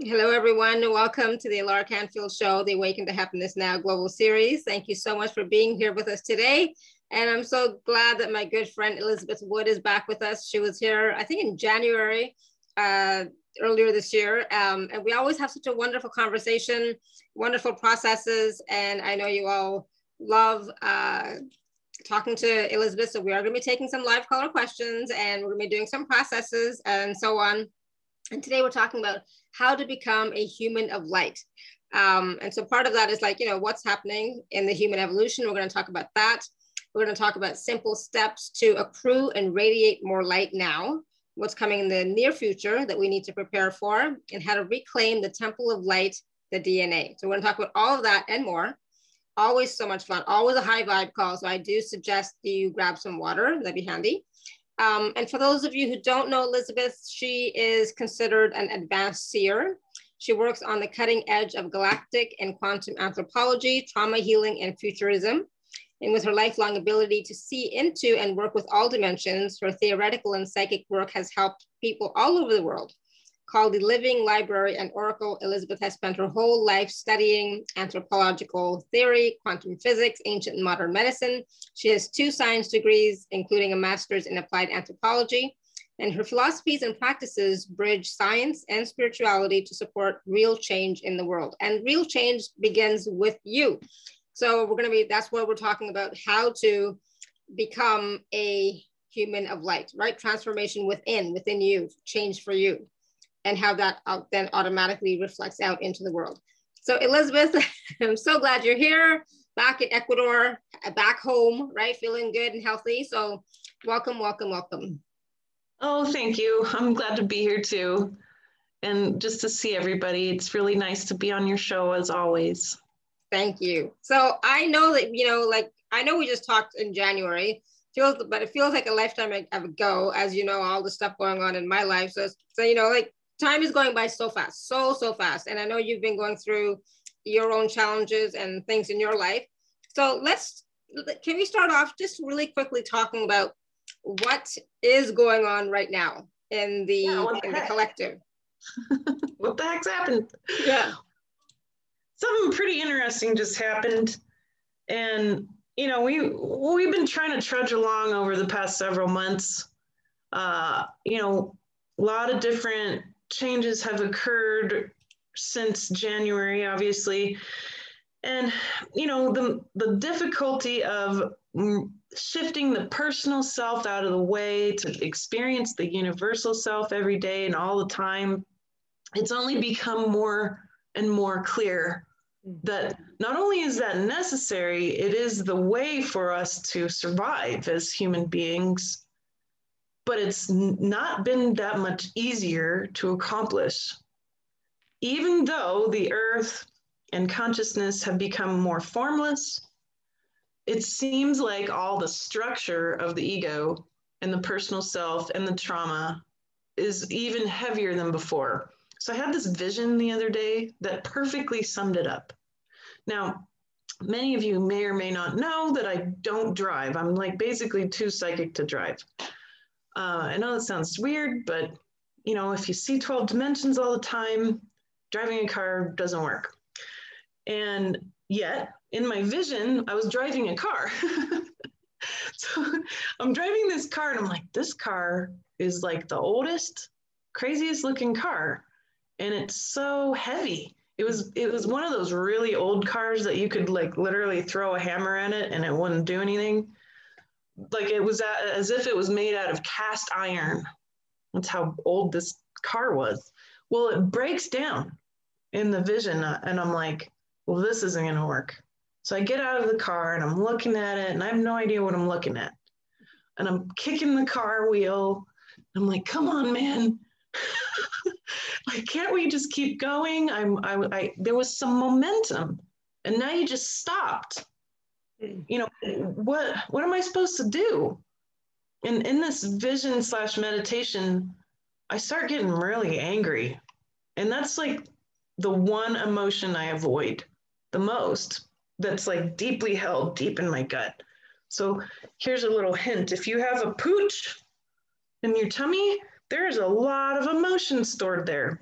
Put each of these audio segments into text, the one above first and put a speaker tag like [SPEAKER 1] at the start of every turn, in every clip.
[SPEAKER 1] Hello, everyone, and welcome to the Alara Canfield Show, the Awaken to Happiness Now Global Series. Thank you so much for being here with us today. And I'm so glad that my good friend Elizabeth Wood is back with us. She was here, I think, in January uh, earlier this year. Um, and we always have such a wonderful conversation, wonderful processes. And I know you all love uh, talking to Elizabeth. So we are going to be taking some live caller questions and we're going to be doing some processes and so on. And today we're talking about how to become a human of light. Um, and so part of that is like, you know, what's happening in the human evolution. We're going to talk about that. We're going to talk about simple steps to accrue and radiate more light now, what's coming in the near future that we need to prepare for, and how to reclaim the temple of light, the DNA. So we're going to talk about all of that and more. Always so much fun, always a high vibe call. So I do suggest you grab some water, that'd be handy. Um, and for those of you who don't know Elizabeth, she is considered an advanced seer. She works on the cutting edge of galactic and quantum anthropology, trauma healing, and futurism. And with her lifelong ability to see into and work with all dimensions, her theoretical and psychic work has helped people all over the world called the Living Library and Oracle. Elizabeth has spent her whole life studying anthropological theory, quantum physics, ancient and modern medicine. She has two science degrees, including a master's in applied anthropology. And her philosophies and practices bridge science and spirituality to support real change in the world. And real change begins with you. So we're going to be, that's what we're talking about, how to become a human of light, right? Transformation within, within you, change for you and how that uh, then automatically reflects out into the world. So Elizabeth, I'm so glad you're here, back in Ecuador, uh, back home, right? Feeling good and healthy. So welcome, welcome, welcome.
[SPEAKER 2] Oh, thank you. I'm glad to be here too. And just to see everybody, it's really nice to be on your show as always.
[SPEAKER 1] Thank you. So I know that, you know, like, I know we just talked in January, feels, but it feels like a lifetime ago, as you know, all the stuff going on in my life. So, so you know, like time is going by so fast, so, so fast. And I know you've been going through your own challenges and things in your life. So let's, can we start off just really quickly talking about what is going on right now in the, yeah, the in the collective?
[SPEAKER 2] what the heck's happened?
[SPEAKER 1] Yeah.
[SPEAKER 2] Something pretty interesting just happened. And, you know, we, we've been trying to trudge along over the past several months. Uh, you know, a lot of different changes have occurred since January, obviously. And, you know, the, the difficulty of shifting the personal self out of the way to experience the universal self every day and all the time, it's only become more and more clear that not only is that necessary, it is the way for us to survive as human beings but it's not been that much easier to accomplish. Even though the earth and consciousness have become more formless, it seems like all the structure of the ego and the personal self and the trauma is even heavier than before. So I had this vision the other day that perfectly summed it up. Now, many of you may or may not know that I don't drive. I'm like basically too psychic to drive. Uh, I know that sounds weird, but you know, if you see 12 dimensions all the time, driving a car doesn't work. And yet, in my vision, I was driving a car. so I'm driving this car, and I'm like, this car is like the oldest, craziest looking car. And it's so heavy. It was it was one of those really old cars that you could like literally throw a hammer at it and it wouldn't do anything like it was as if it was made out of cast iron. That's how old this car was. Well, it breaks down in the vision, uh, and I'm like, well, this isn't going to work. So I get out of the car and I'm looking at it, and I have no idea what I'm looking at. And I'm kicking the car wheel. I'm like, come on, man. like, can't we just keep going? I'm, I, I, there was some momentum, and now you just stopped you know what what am i supposed to do? And in this vision slash meditation i start getting really angry. And that's like the one emotion i avoid the most that's like deeply held deep in my gut. So here's a little hint. If you have a pooch in your tummy there's a lot of emotion stored there.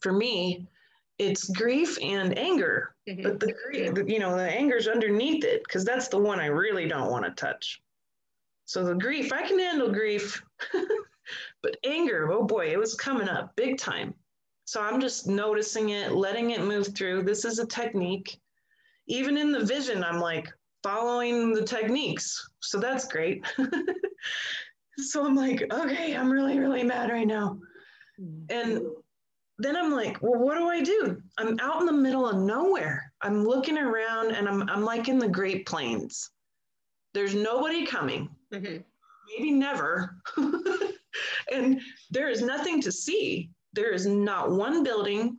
[SPEAKER 2] For me, it's grief and anger. Mm-hmm. But the grief, you know, the anger's underneath it because that's the one I really don't want to touch. So the grief, I can handle grief, but anger, oh boy, it was coming up big time. So I'm just noticing it, letting it move through. This is a technique. Even in the vision, I'm like following the techniques. So that's great. so I'm like, okay, I'm really, really mad right now. Mm-hmm. And then I'm like, well, what do I do? I'm out in the middle of nowhere. I'm looking around and I'm, I'm like in the Great Plains. There's nobody coming, mm-hmm. maybe never. and there is nothing to see. There is not one building.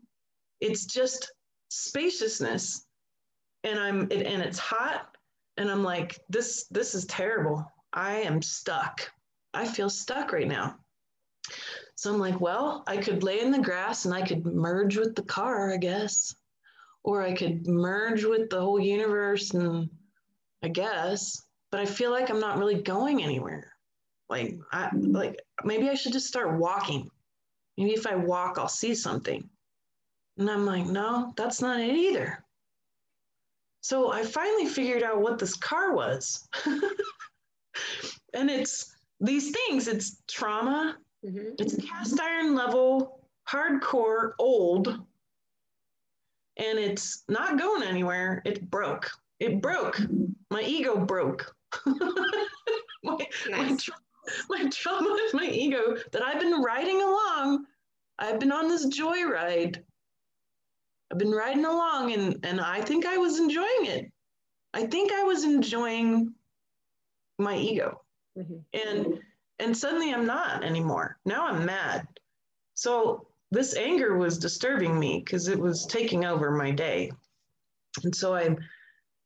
[SPEAKER 2] It's just spaciousness. And I'm, it, and it's hot. And I'm like, this, this is terrible. I am stuck. I feel stuck right now. So I'm like, well, I could lay in the grass and I could merge with the car, I guess. Or I could merge with the whole universe and I guess, but I feel like I'm not really going anywhere. Like I like maybe I should just start walking. Maybe if I walk, I'll see something. And I'm like, no, that's not it either. So I finally figured out what this car was. and it's these things, it's trauma, Mm-hmm. It's cast iron level, hardcore, old, and it's not going anywhere. It broke. It broke. My ego broke. my, nice. my, tra- my trauma is my ego that I've been riding along. I've been on this joyride. I've been riding along and, and I think I was enjoying it. I think I was enjoying my ego. Mm-hmm. And and suddenly I'm not anymore. Now I'm mad. So this anger was disturbing me because it was taking over my day. And so I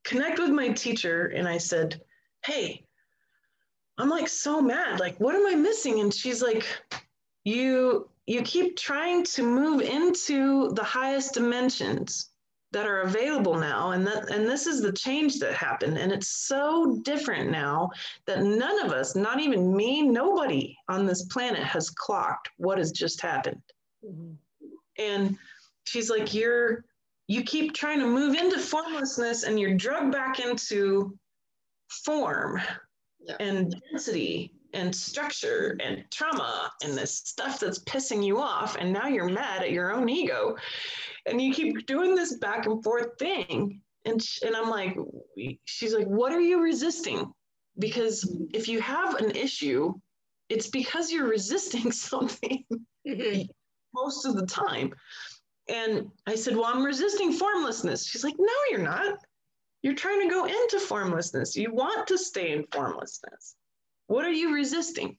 [SPEAKER 2] connect with my teacher and I said, Hey, I'm like so mad. Like, what am I missing? And she's like, You you keep trying to move into the highest dimensions that are available now and that and this is the change that happened and it's so different now that none of us not even me nobody on this planet has clocked what has just happened mm-hmm. and she's like you're you keep trying to move into formlessness and you're drugged back into form yeah. and density and structure and trauma and this stuff that's pissing you off and now you're mad at your own ego and you keep doing this back and forth thing. And and I'm like she's like what are you resisting? Because if you have an issue it's because you're resisting something mm-hmm. most of the time. And I said well I'm resisting formlessness. She's like no you're not. You're trying to go into formlessness. You want to stay in formlessness. What are you resisting?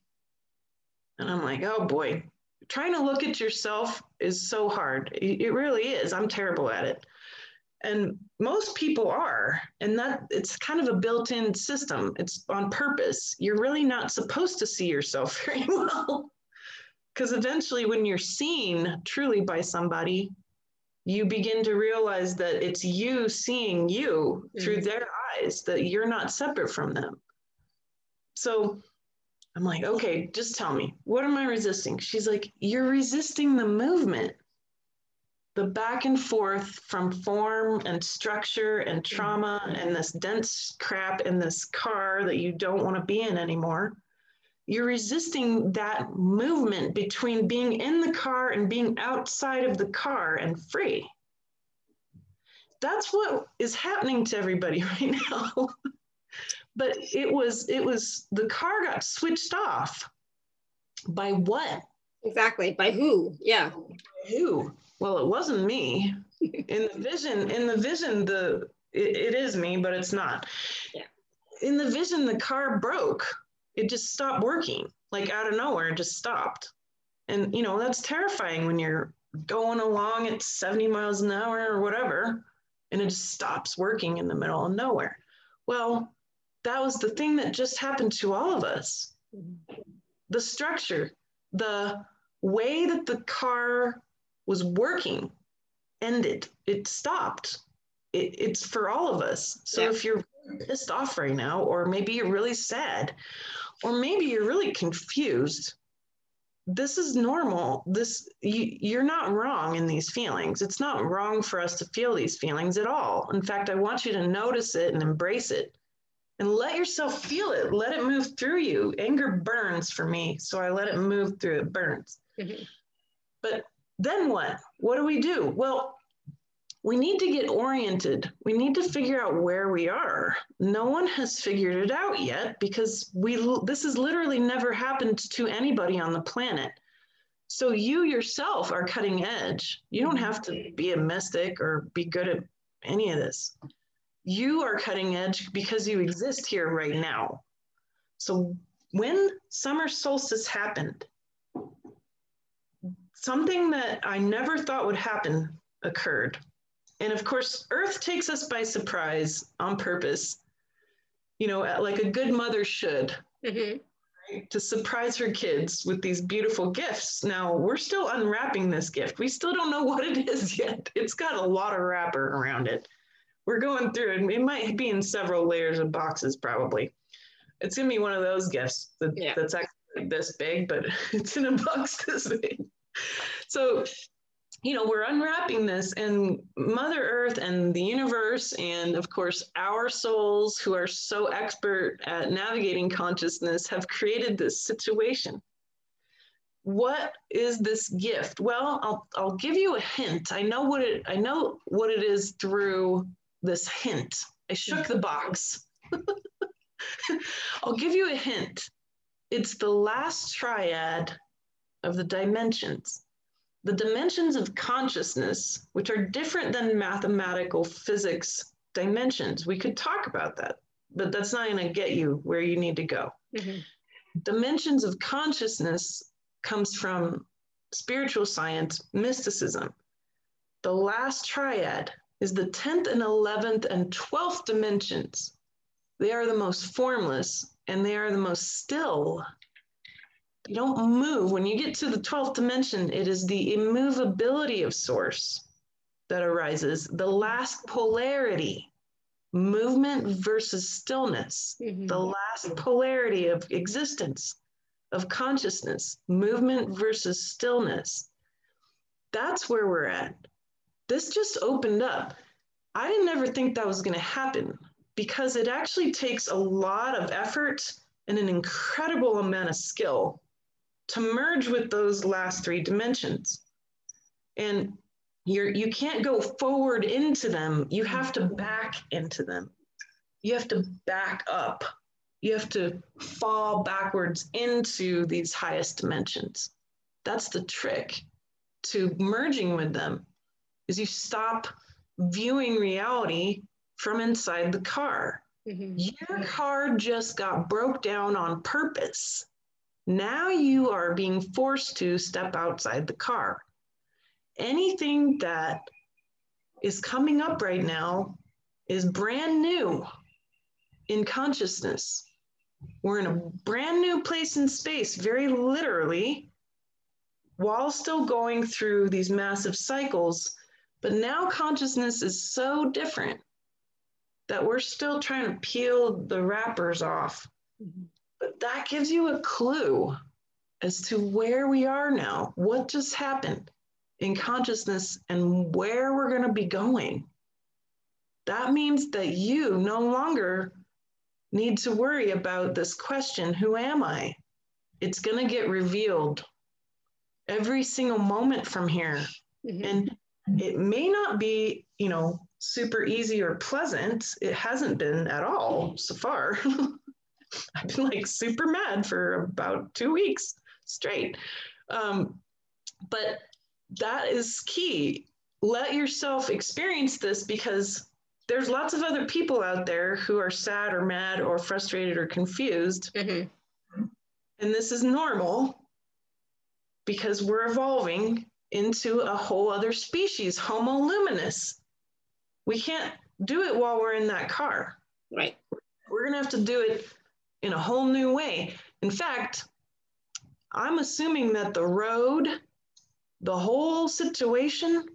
[SPEAKER 2] And I'm like oh boy trying to look at yourself is so hard. It really is. I'm terrible at it. And most people are. And that it's kind of a built-in system. It's on purpose. You're really not supposed to see yourself very well. Because eventually when you're seen truly by somebody, you begin to realize that it's you seeing you mm-hmm. through their eyes, that you're not separate from them. So I'm like, okay, just tell me, what am I resisting? She's like, you're resisting the movement, the back and forth from form and structure and trauma and this dense crap in this car that you don't want to be in anymore. You're resisting that movement between being in the car and being outside of the car and free. That's what is happening to everybody right now but it was it was the car got switched off by what?
[SPEAKER 1] Exactly by who? Yeah.
[SPEAKER 2] Who? Well it wasn't me. In the vision in the vision the it, it is me but it's not. Yeah. In the vision the car broke. It just stopped working like out of nowhere it just stopped. And you know that's terrifying when you're going along at 70 miles an hour or whatever and it just stops working in the middle of nowhere. Well that was the thing that just happened to all of us. The structure, the way that the car was working ended, it stopped. It, it's for all of us. So yeah. if you're pissed off right now, or maybe you're really sad, or maybe you're really confused, this is normal. This you, you're not wrong in these feelings. It's not wrong for us to feel these feelings at all. In fact, I want you to notice it and embrace it and let yourself feel it. Let it move through you. Anger burns for me, so I let it move through. It burns. Mm-hmm. But then what? What do we do? Well, we need to get oriented. We need to figure out where we are. No one has figured it out yet because we this has literally never happened to anybody on the planet. So you yourself are cutting edge. You don't have to be a mystic or be good at any of this. You are cutting edge because you exist here right now. So when summer solstice happened, something that I never thought would happen occurred and of course, Earth takes us by surprise on purpose, you know, like a good mother should, mm-hmm. right? to surprise her kids with these beautiful gifts. Now, we're still unwrapping this gift. We still don't know what it is yet. It's got a lot of wrapper around it. We're going through it. It might be in several layers of boxes, probably. It's going to be one of those gifts that, yeah. that's actually this big, but it's in a box this big. So you know, we're unwrapping this, and Mother Earth and the universe, and of course, our souls who are so expert at navigating consciousness have created this situation. What is this gift? Well, I'll, I'll give you a hint. I know what it I know what it is through this hint. I shook the box. I'll give you a hint. It's the last triad of the dimensions the dimensions of consciousness, which are different than mathematical physics dimensions. We could talk about that, but that's not going to get you where you need to go. Mm-hmm. Dimensions of consciousness comes from spiritual science, mysticism. The last triad is the 10th and 11th and 12th dimensions. They are the most formless and they are the most still you don't move. When you get to the 12th dimension, it is the immovability of source that arises, the last polarity, movement versus stillness, mm-hmm. the last polarity of existence, of consciousness, movement versus stillness. That's where we're at. This just opened up. I didn't ever think that was going to happen because it actually takes a lot of effort and an incredible amount of skill to merge with those last three dimensions. And you're, you can't go forward into them. You have to back into them. You have to back up. You have to fall backwards into these highest dimensions. That's the trick to merging with them is you stop viewing reality from inside the car. Mm-hmm. Your car just got broke down on purpose now you are being forced to step outside the car. Anything that is coming up right now is brand new in consciousness. We're in a brand new place in space, very literally, while still going through these massive cycles. But now consciousness is so different that we're still trying to peel the wrappers off. Mm-hmm. But that gives you a clue as to where we are now, what just happened in consciousness, and where we're going to be going. That means that you no longer need to worry about this question who am I? It's going to get revealed every single moment from here. Mm-hmm. And it may not be, you know, super easy or pleasant. It hasn't been at all so far. I've been like super mad for about two weeks straight. Um, but that is key. Let yourself experience this because there's lots of other people out there who are sad or mad or frustrated or confused. Mm-hmm. And this is normal because we're evolving into a whole other species, Homo luminous. We can't do it while we're in that car.
[SPEAKER 1] Right.
[SPEAKER 2] We're going to have to do it in a whole new way. In fact, I'm assuming that the road, the whole situation,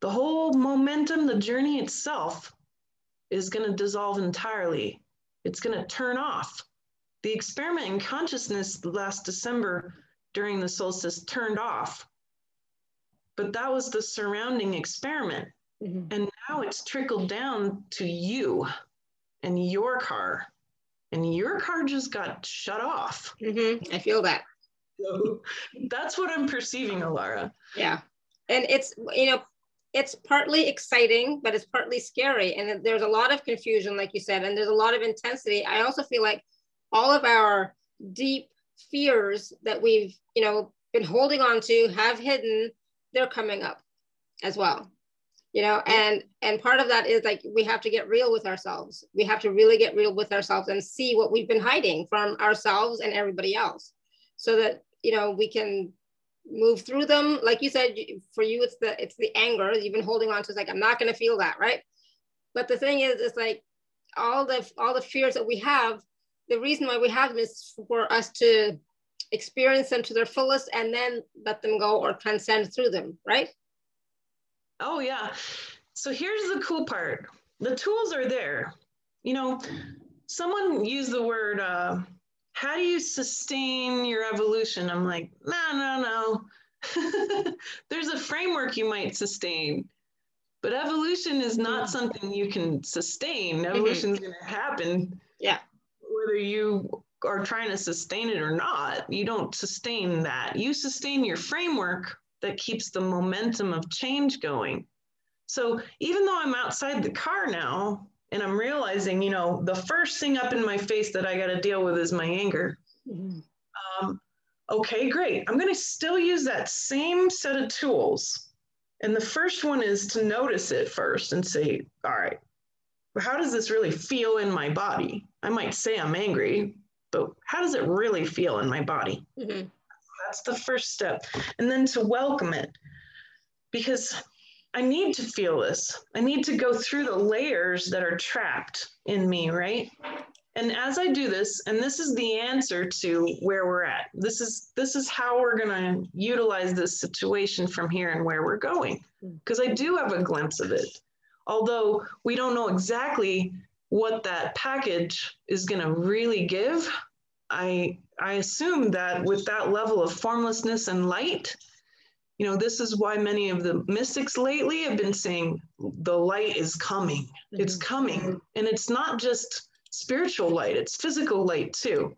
[SPEAKER 2] the whole momentum, the journey itself is going to dissolve entirely. It's going to turn off. The experiment in consciousness last December during the solstice turned off. But that was the surrounding experiment. Mm-hmm. And now it's trickled down to you and your car. And your car just got shut off.
[SPEAKER 1] Mm-hmm. I feel that.
[SPEAKER 2] So that's what I'm perceiving, Alara.
[SPEAKER 1] Yeah. And it's, you know, it's partly exciting, but it's partly scary. And there's a lot of confusion, like you said, and there's a lot of intensity. I also feel like all of our deep fears that we've, you know, been holding on to, have hidden, they're coming up as well. You know, and and part of that is like we have to get real with ourselves. We have to really get real with ourselves and see what we've been hiding from ourselves and everybody else, so that you know we can move through them like you said for you it's the it's the anger you've been holding on to it's like i'm not going to feel that right but the thing is it's like all the all the fears that we have the reason why we have them is for us to experience them to their fullest and then let them go or transcend through them right
[SPEAKER 2] oh yeah so here's the cool part the tools are there you know someone used the word uh, how do you sustain your evolution? I'm like, no, no, no. There's a framework you might sustain, but evolution is not mm-hmm. something you can sustain. Evolution is mm-hmm. going to happen.
[SPEAKER 1] Yeah.
[SPEAKER 2] Whether you are trying to sustain it or not, you don't sustain that. You sustain your framework that keeps the momentum of change going. So even though I'm outside the car now, and I'm realizing, you know, the first thing up in my face that I got to deal with is my anger. Mm-hmm. Um, okay, great. I'm going to still use that same set of tools. And the first one is to notice it first and say, all right, how does this really feel in my body? I might say I'm angry, but how does it really feel in my body? Mm-hmm. That's the first step. And then to welcome it. Because I need to feel this. I need to go through the layers that are trapped in me, right? And as I do this, and this is the answer to where we're at. This is this is how we're going to utilize this situation from here and where we're going. Because I do have a glimpse of it. Although we don't know exactly what that package is going to really give, I I assume that with that level of formlessness and light, you know, this is why many of the mystics lately have been saying the light is coming. Mm-hmm. It's coming. And it's not just spiritual light, it's physical light too.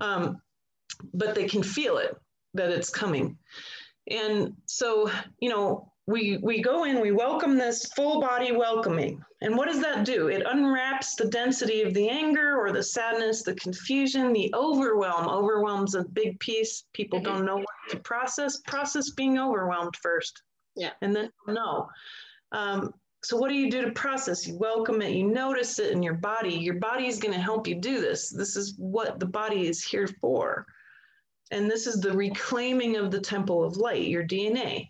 [SPEAKER 2] Um, but they can feel it that it's coming. And so, you know, we we go in we welcome this full body welcoming. And what does that do? It unwraps the density of the anger or the sadness the confusion the overwhelm. Overwhelms a big piece. People mm-hmm. don't know what to process. Process being overwhelmed first.
[SPEAKER 1] Yeah.
[SPEAKER 2] And then no. Um, so what do you do to process? You welcome it you notice it in your body. Your body is going to help you do this. This is what the body is here for. And this is the reclaiming of the temple of light your dna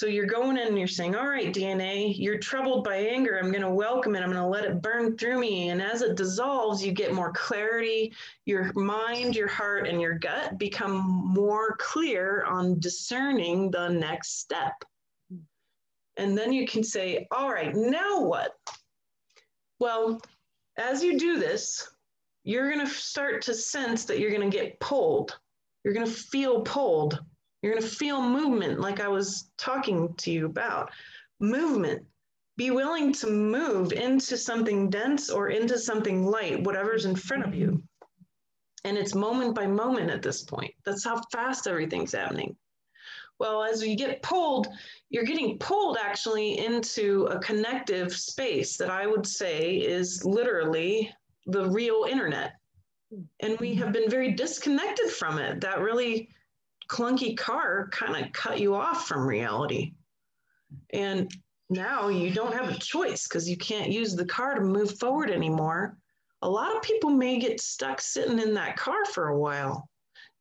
[SPEAKER 2] so you're going in and you're saying, all right, DNA, you're troubled by anger. I'm going to welcome it. I'm going to let it burn through me. And as it dissolves, you get more clarity. Your mind, your heart, and your gut become more clear on discerning the next step. And then you can say, all right, now what? Well, as you do this, you're going to start to sense that you're going to get pulled. You're going to feel pulled you're going to feel movement, like I was talking to you about. Movement. Be willing to move into something dense or into something light, whatever's in front of you. And it's moment by moment at this point. That's how fast everything's happening. Well, as you get pulled, you're getting pulled actually into a connective space that I would say is literally the real internet. And we have been very disconnected from it. That really clunky car kind of cut you off from reality. And now you don't have a choice because you can't use the car to move forward anymore. A lot of people may get stuck sitting in that car for a while.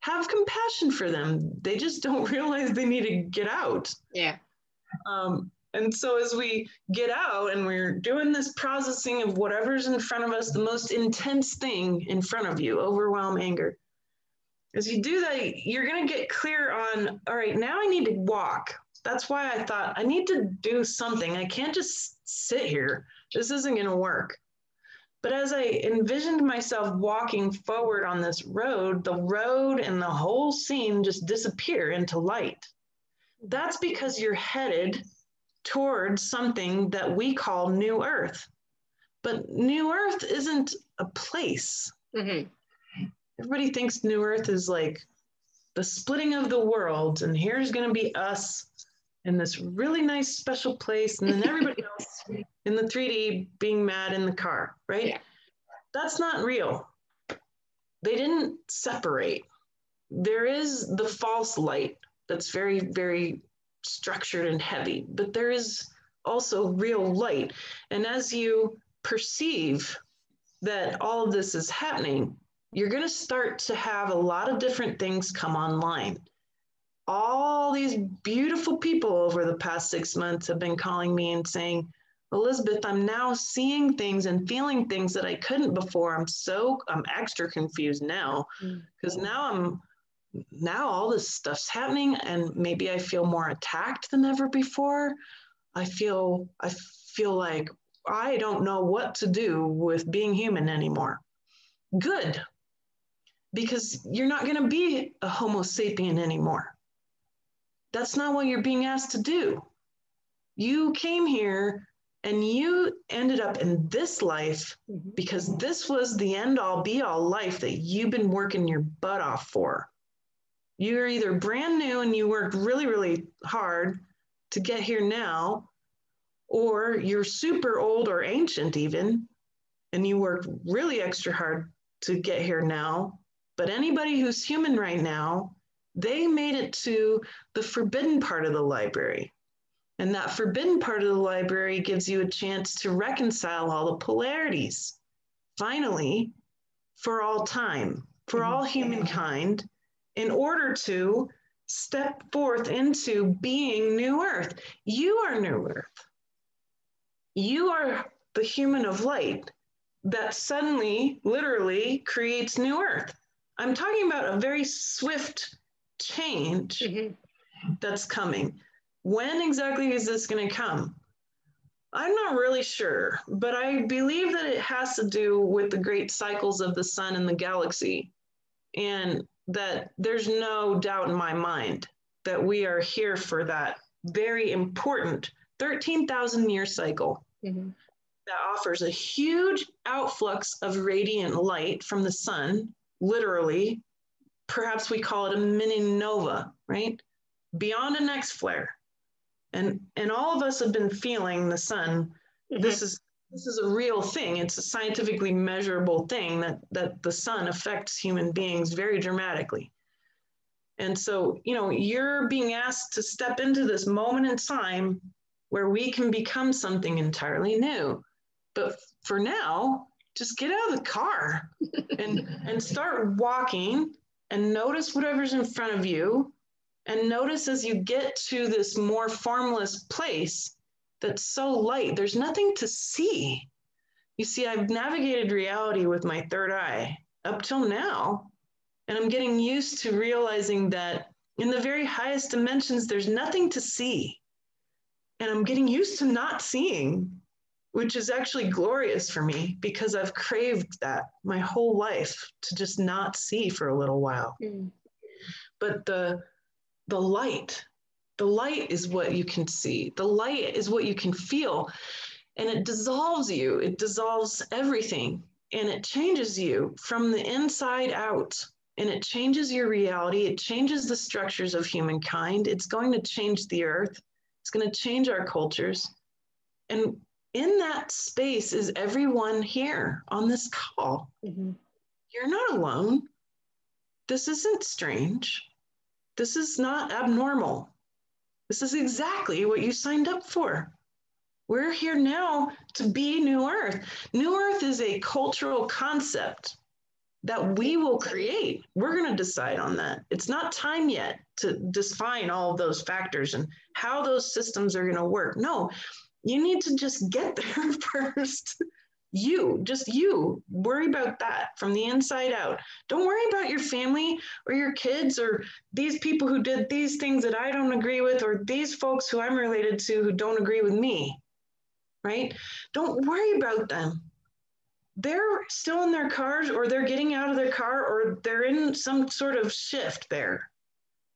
[SPEAKER 2] Have compassion for them. They just don't realize they need to get out.
[SPEAKER 1] Yeah.
[SPEAKER 2] Um, and so as we get out and we're doing this processing of whatever's in front of us, the most intense thing in front of you, overwhelm, anger, as you do that, you're going to get clear on, all right, now I need to walk. That's why I thought I need to do something. I can't just sit here. This isn't going to work. But as I envisioned myself walking forward on this road, the road and the whole scene just disappear into light. That's because you're headed towards something that we call New Earth. But New Earth isn't a place. Mm-hmm. Everybody thinks New Earth is like the splitting of the world, and here's going to be us in this really nice special place, and then everybody else in the 3D being mad in the car, right? Yeah. That's not real. They didn't separate. There is the false light that's very, very structured and heavy, but there is also real light. And as you perceive that all of this is happening, you're going to start to have a lot of different things come online. All these beautiful people over the past six months have been calling me and saying, Elizabeth, I'm now seeing things and feeling things that I couldn't before. I'm so, I'm extra confused now because mm. now I'm, now all this stuff's happening and maybe I feel more attacked than ever before. I feel, I feel like I don't know what to do with being human anymore. Good, because you're not going to be a Homo sapien anymore. That's not what you're being asked to do. You came here and you ended up in this life mm-hmm. because this was the end all be all life that you've been working your butt off for. You're either brand new and you worked really, really hard to get here now, or you're super old or ancient even, and you worked really extra hard to get here now. But anybody who's human right now, they made it to the forbidden part of the library. And that forbidden part of the library gives you a chance to reconcile all the polarities. Finally, for all time, for all mm-hmm. humankind, in order to step forth into being new earth. You are new earth. You are the human of light that suddenly, literally, creates new earth. I'm talking about a very swift change mm-hmm. that's coming. When exactly is this going to come? I'm not really sure, but I believe that it has to do with the great cycles of the sun and the galaxy. And that there's no doubt in my mind that we are here for that very important 13,000 year cycle mm-hmm. that offers a huge outflux of radiant light from the sun, literally. Perhaps we call it a mini nova, right? Beyond a next flare and and all of us have been feeling the sun mm-hmm. this is this is a real thing it's a scientifically measurable thing that that the sun affects human beings very dramatically and so you know you're being asked to step into this moment in time where we can become something entirely new but for now just get out of the car and and start walking and notice whatever's in front of you and notice as you get to this more formless place that's so light, there's nothing to see. You see, I've navigated reality with my third eye up till now, and I'm getting used to realizing that in the very highest dimensions, there's nothing to see. And I'm getting used to not seeing, which is actually glorious for me because I've craved that my whole life to just not see for a little while. Mm. But the the light. The light is what you can see, the light is what you can feel. And it dissolves you, it dissolves everything, and it changes you from the inside out. And it changes your reality, it changes the structures of humankind. It's going to change the earth, it's going to change our cultures. And in that space is everyone here on this call. Mm-hmm. You're not alone. This isn't strange. This is not abnormal. This is exactly what you signed up for. We're here now to be New Earth. New Earth is a cultural concept that we will create. We're going to decide on that. It's not time yet to define all of those factors and how those systems are going to work. No, you need to just get there first you, just you. Worry about that from the inside out. Don't worry about your family or your kids or these people who did these things that I don't agree with or these folks who I'm related to who don't agree with me. Right? Don't worry about them. they're still in their cars or they're getting out of their car or they're in some sort of shift there.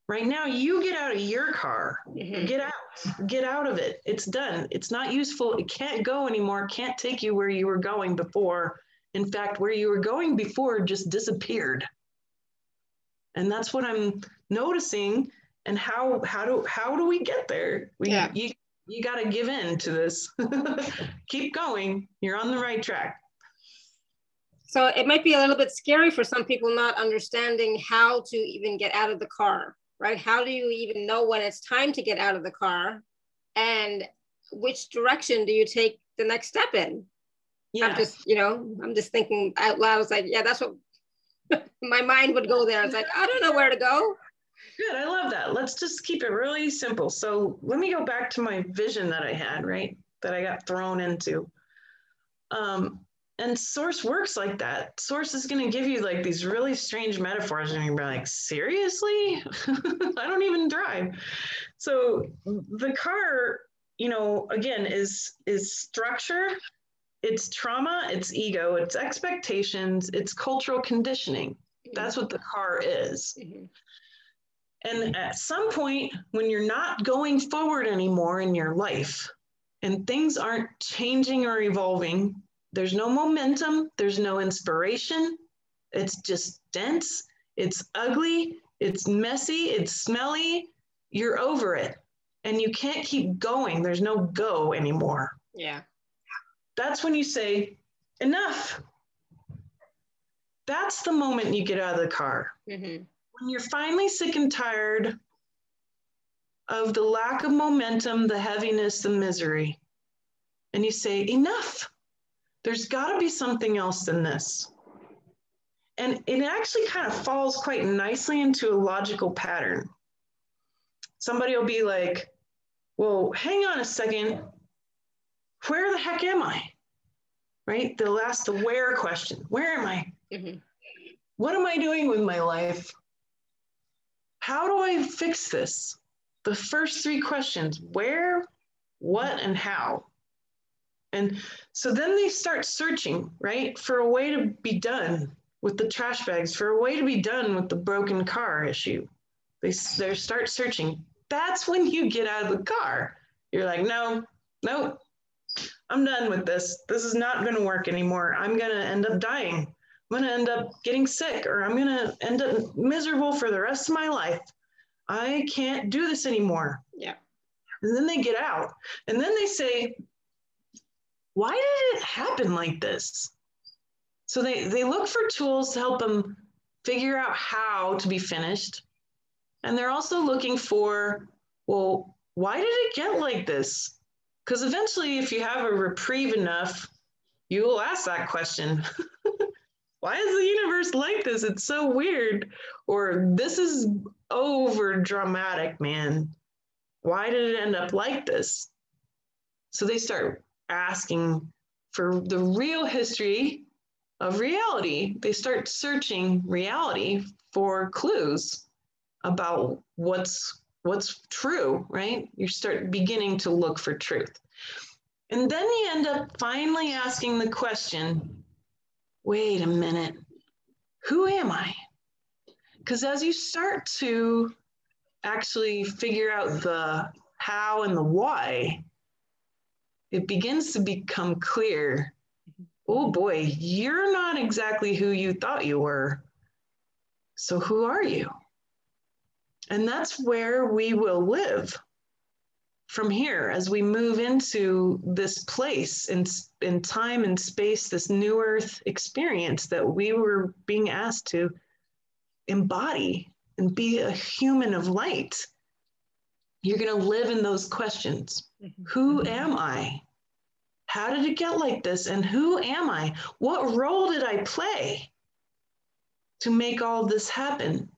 [SPEAKER 2] Right now, you get out of your car, mm-hmm. get out, get out of it. It's done. It's not useful. It can't go anymore. Can't take you where you were going before. In fact, where you were going before just disappeared. And that's what I'm noticing. And how how do how do we get there? We yeah. you you got to give in to this. Keep going. You're on the right track.
[SPEAKER 1] So it might be a little bit scary for some people not understanding how to even get out of the car, right? How do you even know when it's time to get out of the car? And which direction do you take the next step in? Yeah. I'm just, you know, I'm just thinking out loud. I was like, yeah, that's what my mind would go there. It's like, I don't know where to go.
[SPEAKER 2] Good. I love that. Let's just keep it really simple. So let me go back to my vision that I had, right? That I got thrown into. Um, and source works like that. Source is going to give you like these really strange metaphors, and you're like, seriously? I don't even drive. So the car, you know, again, is is structure, it's trauma, it's ego, it's expectations, it's cultural conditioning. That's what the car is. Mm-hmm. And at some point, when you're not going forward anymore in your life and things aren't changing or evolving, there's no momentum, there's no inspiration. It's just dense, it's ugly, it's messy, it's smelly. You're over it and you can't keep going. There's no go anymore.
[SPEAKER 1] Yeah.
[SPEAKER 2] That's when you say, enough. That's the moment you get out of the car. Mm-hmm. When you're finally sick and tired of the lack of momentum, the heaviness, the misery, and you say, enough. There's got to be something else than this. And it actually kind of falls quite nicely into a logical pattern. Somebody will be like, well, hang on a second. Where the heck am I? Right? They'll ask the where question Where am I? Mm-hmm. What am I doing with my life? How do I fix this? The first three questions where, what, and how. And so then they start searching, right, for a way to be done with the trash bags, for a way to be done with the broken car issue. They, they start searching. That's when you get out of the car. You're like, no, no, I'm done with this. This is not going to work anymore. I'm going to end up dying. I'm going to end up getting sick, or I'm going to end up miserable for the rest of my life. I can't do this anymore.
[SPEAKER 1] Yeah.
[SPEAKER 2] And then they get out. And then they say, why did it happen like this? So they, they look for tools to help them figure out how to be finished. And they're also looking for, well, why did it get like this? Because eventually, if you have a reprieve enough, you will ask that question. why is the universe like this? It's so weird. Or this is over dramatic, man. Why did it end up like this? So they start asking for the real history of reality. They start searching reality for clues about what's what's true, right? You start beginning to look for truth. And then you end up finally asking the question, wait a minute, who am I? Because as you start to actually figure out the how and the why, it begins to become clear oh boy, you're not exactly who you thought you were. So, who are you? And that's where we will live from here as we move into this place in, in time and space, this new earth experience that we were being asked to embody and be a human of light. You're going to live in those questions. Mm-hmm. Who am I? How did it get like this? And who am I? What role did I play to make all this happen?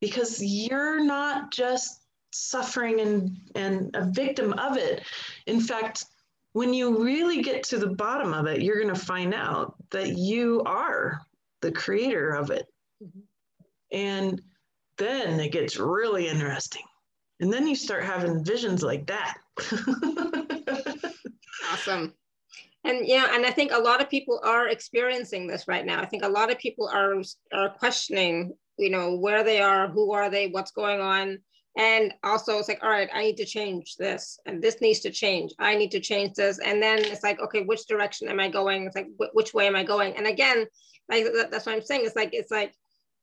[SPEAKER 2] Because you're not just suffering and, and a victim of it. In fact, when you really get to the bottom of it, you're going to find out that you are the creator of it. Mm-hmm. And then it gets really interesting. And then you start having visions like that.
[SPEAKER 1] awesome. and yeah and i think a lot of people are experiencing this right now. I think a lot of people are are questioning you know where they are who are they what's going on. And also it's like all right i need to change this and this needs to change. I need to change this. And then it's like okay which direction am i going? It's like which way am i going? And again like that's what i'm saying. It's like it's like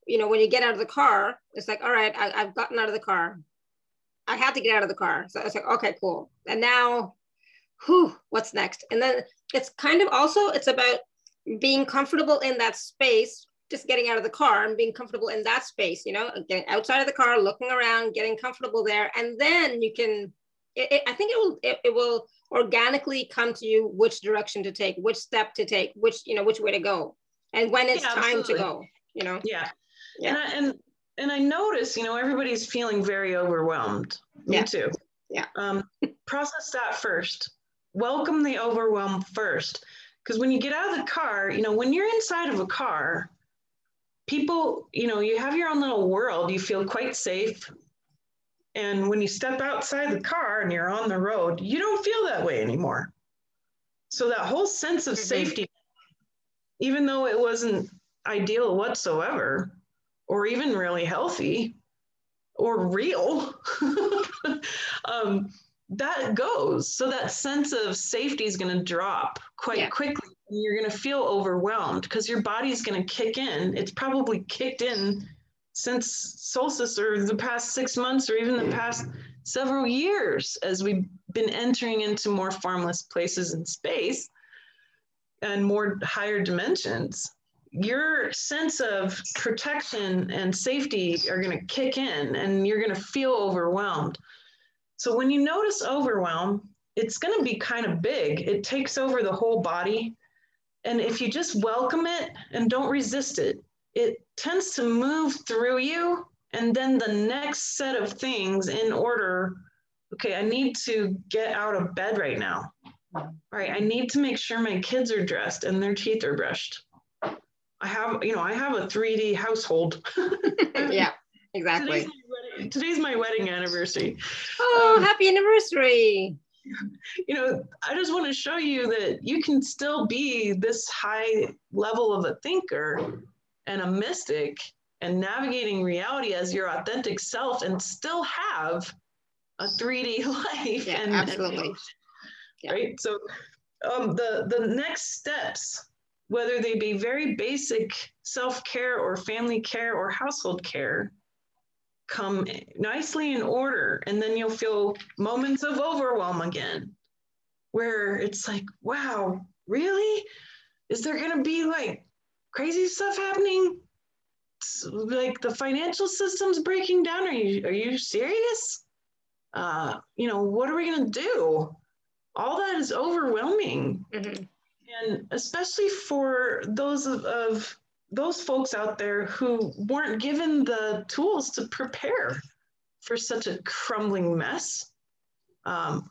[SPEAKER 1] you know when you get out of the car it's like all right I, i've gotten out of the car. I had to get out of the car. So it's like okay cool. And now whew, what's next and then it's kind of also it's about being comfortable in that space just getting out of the car and being comfortable in that space, you know, getting outside of the car, looking around, getting comfortable there. And then you can, it, it, I think it will, it, it, will organically come to you which direction to take, which step to take, which, you know, which way to go. And when it's yeah, time to go, you know?
[SPEAKER 2] Yeah. yeah. And, I, and, and I notice, you know, everybody's feeling very overwhelmed. Me yeah. too.
[SPEAKER 1] Yeah.
[SPEAKER 2] Um, process that first. Welcome the overwhelm first. Because when you get out of the car, you know, when you're inside of a car, people, you know, you have your own little world, you feel quite safe. And when you step outside the car and you're on the road, you don't feel that way anymore. So that whole sense of mm-hmm. safety, even though it wasn't ideal whatsoever, or even really healthy or real, um, that goes. So that sense of safety is going to drop quite yeah. quickly And you're going to feel overwhelmed because your body's going to kick in. It's probably kicked in since solstice or the past six months or even the past several years as we've been entering into more formless places in space and more higher dimensions. Your sense of protection and safety are going to kick in and you're going to feel overwhelmed. So when you notice overwhelm, it's going to be kind of big. It takes over the whole body and if you just welcome it and don't resist it, it tends to move through you. And then the next set of things in order okay, I need to get out of bed right now. All right, I need to make sure my kids are dressed and their teeth are brushed. I have, you know, I have a 3D household.
[SPEAKER 1] yeah, exactly.
[SPEAKER 2] Today's today's my, wedding anniversary.
[SPEAKER 1] Oh, um, happy anniversary
[SPEAKER 2] you know, I just want to show you that you can still be this high level of a thinker and a mystic and navigating reality as your authentic self and still have a 3D life.
[SPEAKER 1] Yeah,
[SPEAKER 2] and,
[SPEAKER 1] absolutely. And,
[SPEAKER 2] yeah. Right. So um, the the next steps, whether they be very basic self-care or family care or household care, come nicely in order. And then you'll feel moments of overwhelm again, where it's like, wow, really? Is there going to be like crazy stuff happening? Like the financial system's breaking down? Are you, are you serious? Uh, you know, what are we going to do? All that is overwhelming. Mm-hmm. And especially for those of, of those folks out there who weren't given the tools to prepare for such a crumbling mess. Um,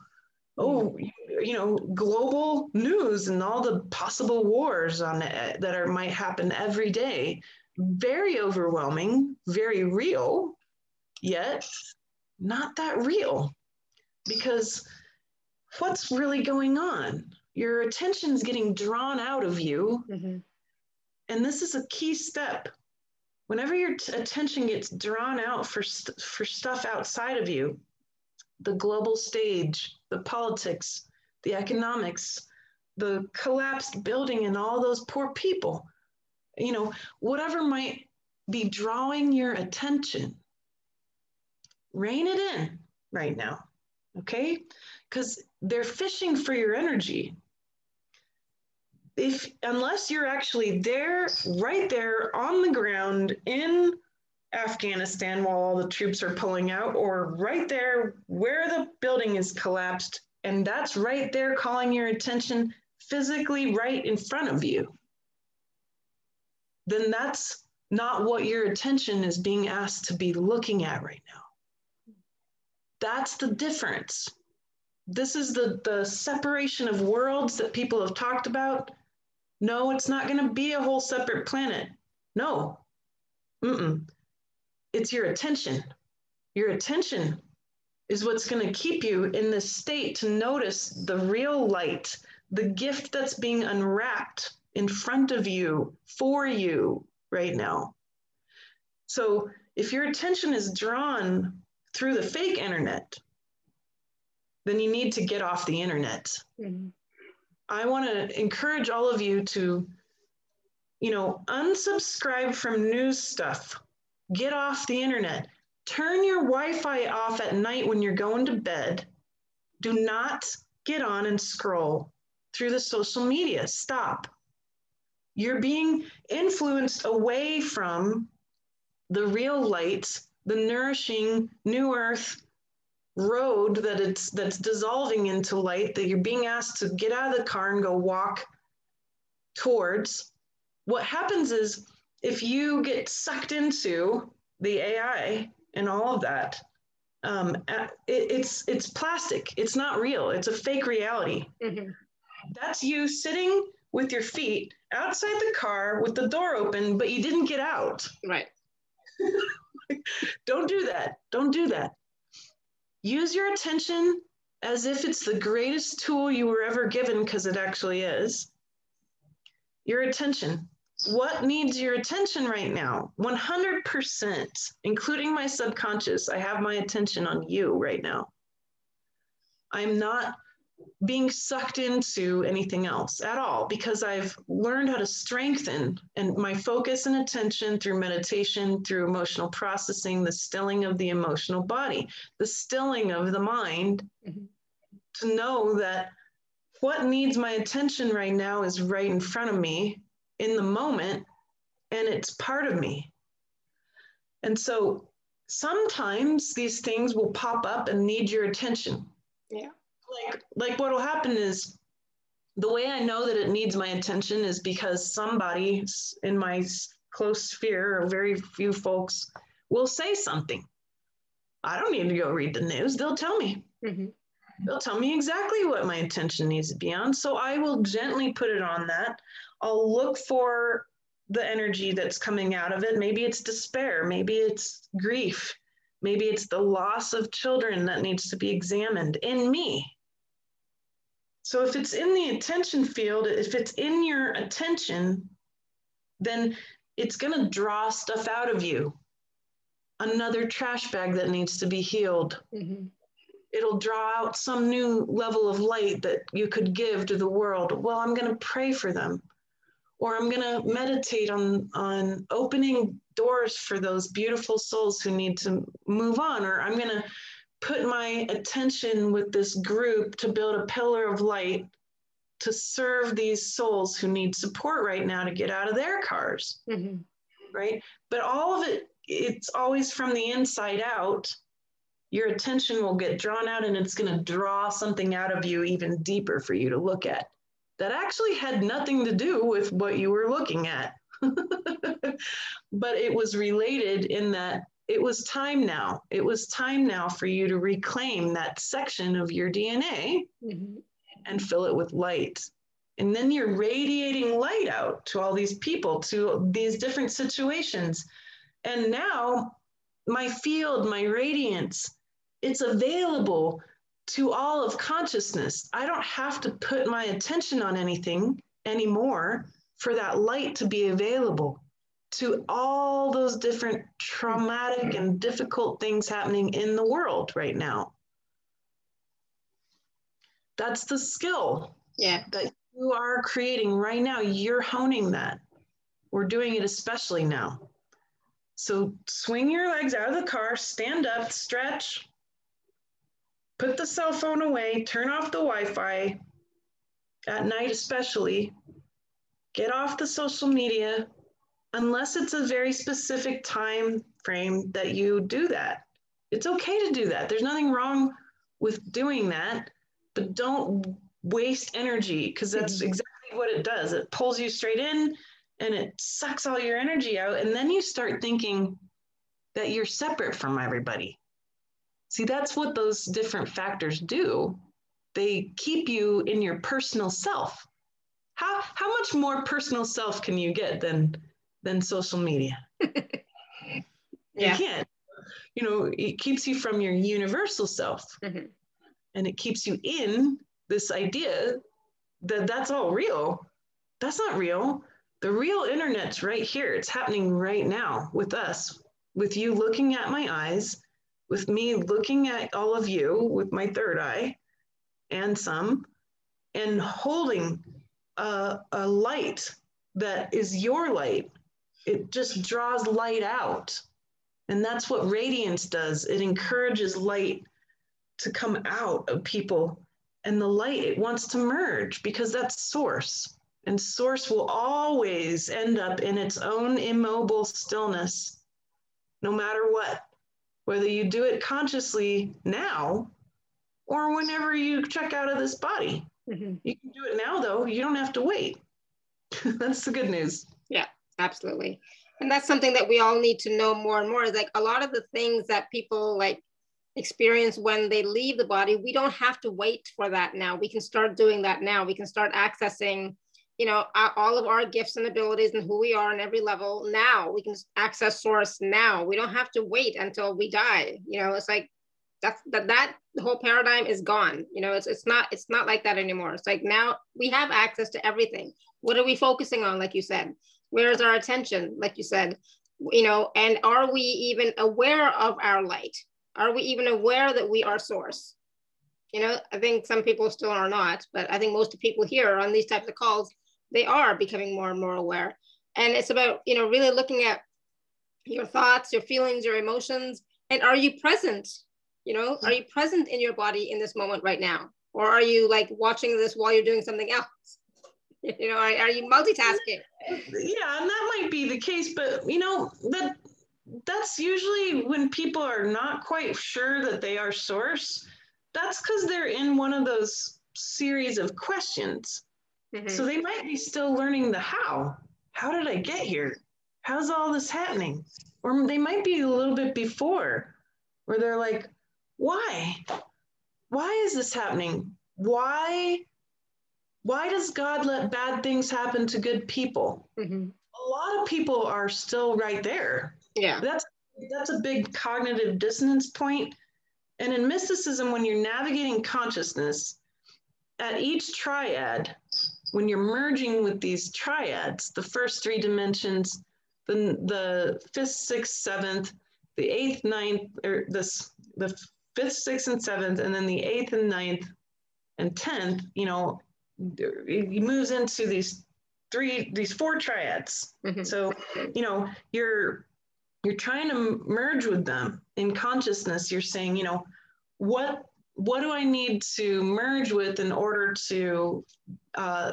[SPEAKER 2] oh, you know, global news and all the possible wars on it that are might happen every day. Very overwhelming, very real, yet not that real. Because what's really going on? Your attention's getting drawn out of you. Mm-hmm and this is a key step. Whenever your t- attention gets drawn out for, st- for stuff outside of you, the global stage, the politics, the economics, the collapsed building, and all those poor people, you know, whatever might be drawing your attention, rein it in right now, okay? Because they're fishing for your energy if unless you're actually there, right there on the ground in Afghanistan while all the troops are pulling out, or right there where the building is collapsed, and that's right there calling your attention physically right in front of you, then that's not what your attention is being asked to be looking at right now. That's the difference. This is the, the separation of worlds that people have talked about no, it's not going to be a whole separate planet. No. Mm-mm. It's your attention. Your attention is what's going to keep you in this state to notice the real light, the gift that's being unwrapped in front of you for you right now. So if your attention is drawn through the fake internet, then you need to get off the internet. Mm-hmm. I want to encourage all of you to, you know, unsubscribe from news stuff, get off the internet, turn your Wi Fi off at night when you're going to bed. Do not get on and scroll through the social media. Stop. You're being influenced away from the real light, the nourishing new earth road that it's that's dissolving into light that you're being asked to get out of the car and go walk towards. What happens is if you get sucked into the AI and all of that, um, it, it's it's plastic. It's not real. It's a fake reality. Mm-hmm. That's you sitting with your feet outside the car with the door open, but you didn't get out.
[SPEAKER 1] Right.
[SPEAKER 2] Don't do that. Don't do that. Use your attention as if it's the greatest tool you were ever given, because it actually is. Your attention. What needs your attention right now? 100%, including my subconscious. I have my attention on you right now. I'm not being sucked into anything else at all because I've learned how to strengthen and my focus and attention through meditation, through emotional processing, the stilling of the emotional body, the stilling of the mind mm-hmm. to know that what needs my attention right now is right in front of me in the moment and it's part of me. And so sometimes these things will pop up and need your attention.
[SPEAKER 1] Yeah
[SPEAKER 2] like like what will happen is the way I know that it needs my attention is because somebody in my close sphere, or very few folks, will say something. I don't need to go read the news. They'll tell me. Mm-hmm. They'll tell me exactly what my attention needs to be on. So I will gently put it on that. I'll look for the energy that's coming out of it. Maybe it's despair. Maybe it's grief. Maybe it's the loss of children that needs to be examined in me. So if it's in the attention field, if it's in your attention, then it's going to draw stuff out of you. Another trash bag that needs to be healed. Mm-hmm. It'll draw out some new level of light that you could give to the world. Well, I'm going to pray for them. Or I'm going to meditate on, on opening doors for those beautiful souls who need to move on. Or I'm going to put my attention with this group to build a pillar of light to serve these souls who need support right now to get out of their cars mm-hmm. right? But all of it it's always from the inside out. Your attention will get drawn out and it's going to draw something out of you even deeper for you to look at. That actually had nothing to do with what you were looking at. But it was related in that it was time now. It was time now for you to reclaim that section of your DNA mm-hmm. and fill it with light. And then you're radiating light out to all these people, to these different situations. And now my field, my radiance, it's available to all of consciousness. I don't have to put my attention on anything anymore for that light to be available to all those different traumatic and difficult things happening in the world right now. That's the skill
[SPEAKER 1] yeah.
[SPEAKER 2] that you are creating right now. You're honing that. We're doing it especially now. So swing your legs out of the car, stand up, stretch, put the cell phone away, turn off the Wi Fi at night, especially. Get off the social media, unless it's a very specific time frame that you do that. It's okay to do that. There's nothing wrong with doing that, but don't waste energy because that's mm-hmm. exactly what it does. It pulls you straight in and it sucks all your energy out. And then you start thinking that you're separate from everybody. See, that's what those different factors do. They keep you in your personal self. How, how much more personal self can you get than than social media.
[SPEAKER 1] yeah.
[SPEAKER 2] You can't. You know, it keeps you from your universal self. Mm-hmm. And it keeps you in this idea that that's all real. That's not real. The real internet's right here. It's happening right now with us, with you looking at my eyes, with me looking at all of you with my third eye and some, and holding a, a light that is your light. It just draws light out. And that's what radiance does. It encourages light to come out of people. And the light, it wants to merge because that's source. And source will always end up in its own immobile stillness, no matter what. Whether you do it consciously now or whenever you check out of this body. Mm-hmm. You can do it now, though. You don't have to wait. that's the good news.
[SPEAKER 1] Absolutely. And that's something that we all need to know more and more is like a lot of the things that people like experience when they leave the body, we don't have to wait for that now. We can start doing that now. We can start accessing you know all of our gifts and abilities and who we are on every level now. We can access source now. We don't have to wait until we die. You know it's like that's that that the whole paradigm is gone. You know it's it's not it's not like that anymore. It's like now we have access to everything. What are we focusing on like you said where's our attention like you said you know and are we even aware of our light are we even aware that we are source you know i think some people still are not but i think most people here on these types of calls they are becoming more and more aware. And it's about, you know, really looking at your thoughts, your feelings, your emotions, and are you present? You know, are hmm. you present in your body in this moment right now? Or are you like watching this while you're doing something else? You know, are, are you multitasking?
[SPEAKER 2] Yeah, and that might be the case, but you know, that that's usually when people are not quite sure that they are source. That's because they're in one of those series of questions Mm-hmm. So they might be still learning the how. How did I get here? How's all this happening? Or they might be a little bit before where they're like, why? Why is this happening? Why? Why does God let bad things happen to good people? Mm-hmm. A lot of people are still right there.
[SPEAKER 1] Yeah.
[SPEAKER 2] That's that's a big cognitive dissonance point. And in mysticism, when you're navigating consciousness, at each triad, when you're merging with these triads, the first three dimensions, the, the fifth, sixth, seventh, the eighth, ninth, or this, the fifth, sixth, and seventh, and then the eighth and ninth and tenth, you know, it moves into these three, these four triads. Mm-hmm. So, you know, you're you're trying to merge with them in consciousness. You're saying, you know, what what do I need to merge with in order to uh,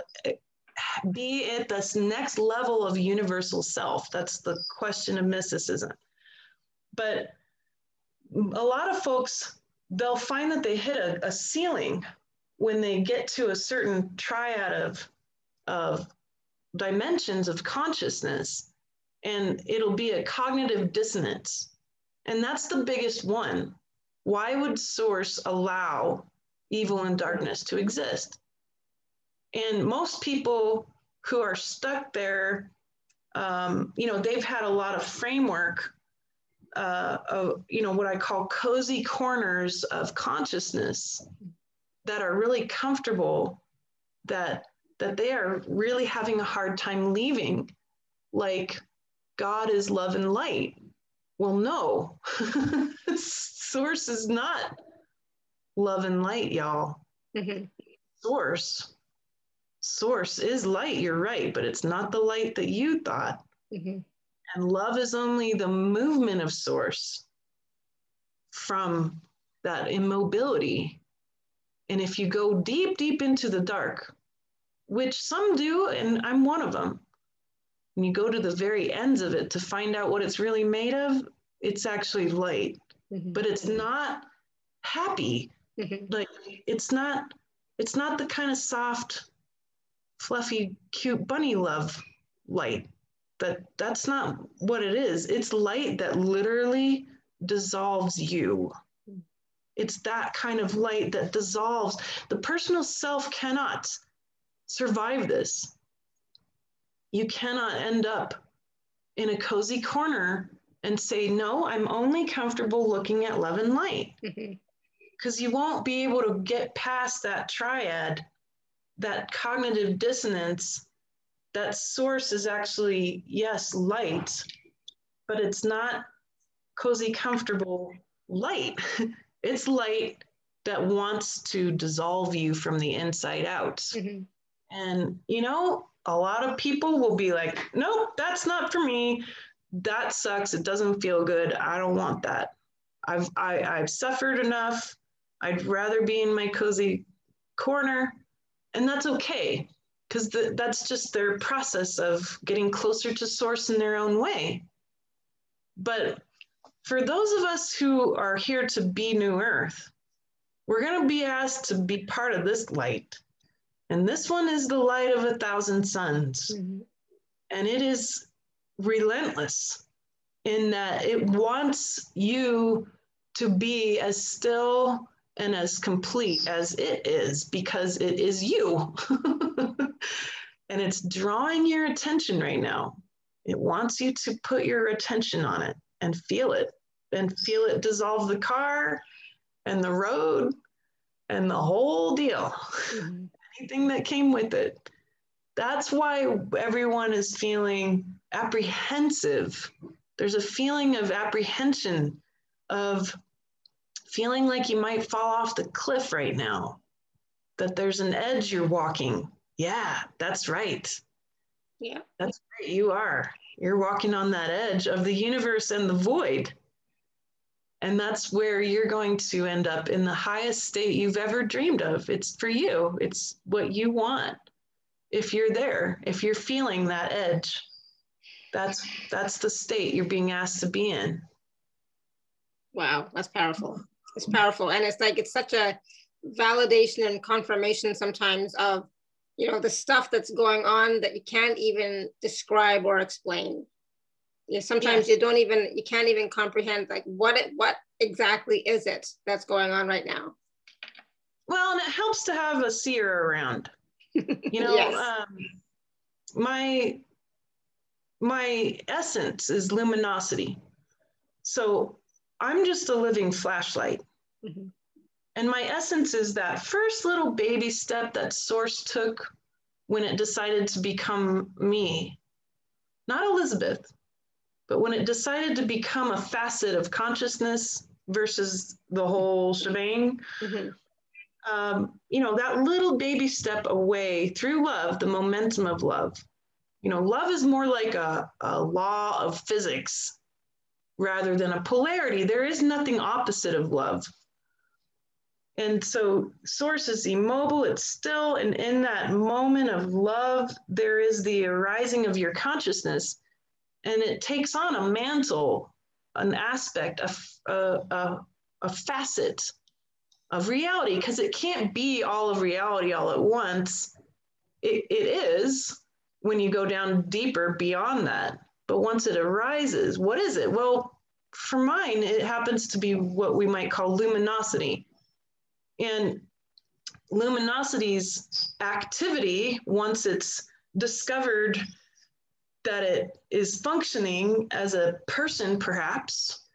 [SPEAKER 2] be at this next level of universal self? That's the question of mysticism. But a lot of folks, they'll find that they hit a, a ceiling when they get to a certain triad of, of dimensions of consciousness, and it'll be a cognitive dissonance. And that's the biggest one why would source allow evil and darkness to exist? And most people who are stuck there, um, you know, they've had a lot of framework uh, of, you know, what I call cozy corners of consciousness that are really comfortable, that that they are really having a hard time leaving, like God is love and light. Well, no, source is not love and light, y'all. Mm-hmm. Source. Source is light, you're right, but it's not the light that you thought. Mm-hmm. And love is only the movement of source from that immobility. And if you go deep, deep into the dark, which some do, and I'm one of them, and you go to the very ends of it to find out what it's really made of, it's actually light, mm-hmm. but it's not happy. Mm-hmm. Like it's not, it's not the kind of soft, fluffy, cute bunny love light. That that's not what it is. It's light that literally dissolves you. It's that kind of light that dissolves. The personal self cannot survive this you cannot end up in a cozy corner and say, No, I'm only comfortable looking at love and light. Because mm-hmm. you won't be able to get past that triad that cognitive dissonance, that source is actually, yes, light, but it's not cozy, comfortable light. it's light that wants to dissolve you from the inside out. Mm-hmm. And, you know, a lot of people will be like, nope, that's not for me. That sucks. It doesn't feel good. I don't want that. I've, I, I've suffered enough. I'd rather be in my cozy corner. And that's okay because that's just their process of getting closer to source in their own way. But for those of us who are here to be New Earth, we're going to be asked to be part of this light. And this one is the light of a thousand suns. Mm-hmm. And it is relentless in that it wants you to be as still and as complete as it is because it is you. and it's drawing your attention right now. It wants you to put your attention on it and feel it and feel it dissolve the car and the road and the whole deal. Mm-hmm. Anything that came with it. That's why everyone is feeling apprehensive. There's a feeling of apprehension, of feeling like you might fall off the cliff right now, that there's an edge you're walking. Yeah, that's right.
[SPEAKER 1] Yeah.
[SPEAKER 2] That's right. You are. You're walking on that edge of the universe and the void. And that's where you're going to end up in the highest state you've ever dreamed of. It's for you, it's what you want. If you're there, if you're feeling that edge, that's that's the state you're being asked to be in.
[SPEAKER 1] Wow, that's powerful. It's powerful. And it's like it's such a validation and confirmation sometimes of you know the stuff that's going on that you can't even describe or explain sometimes you don't even you can't even comprehend like what it what exactly is it that's going on right now?
[SPEAKER 2] Well and it helps to have a seer around. You know yes. um, my my essence is luminosity. So i'm just a living flashlight. Mm-hmm. and my essence is that first little baby step that source took when it decided to become me. Not elizabeth but when it decided to become a facet of consciousness versus the whole shebang, mm-hmm. um, you know, that little baby step away through love, the momentum of love. You know, love is more like a, a law of physics rather than a polarity. There is nothing opposite of love. And so, source is immobile, it's still, and in that moment of love, there is the arising of your consciousness and it takes on a mantle, an aspect, a, a, a facet of reality because it can't be all of reality all at once. It, it is when you go down deeper beyond that. But once it arises, what is it? Well, for mine, it happens to be what we might call luminosity. And luminosity's activity, once it's discovered that it is functioning as a person, perhaps,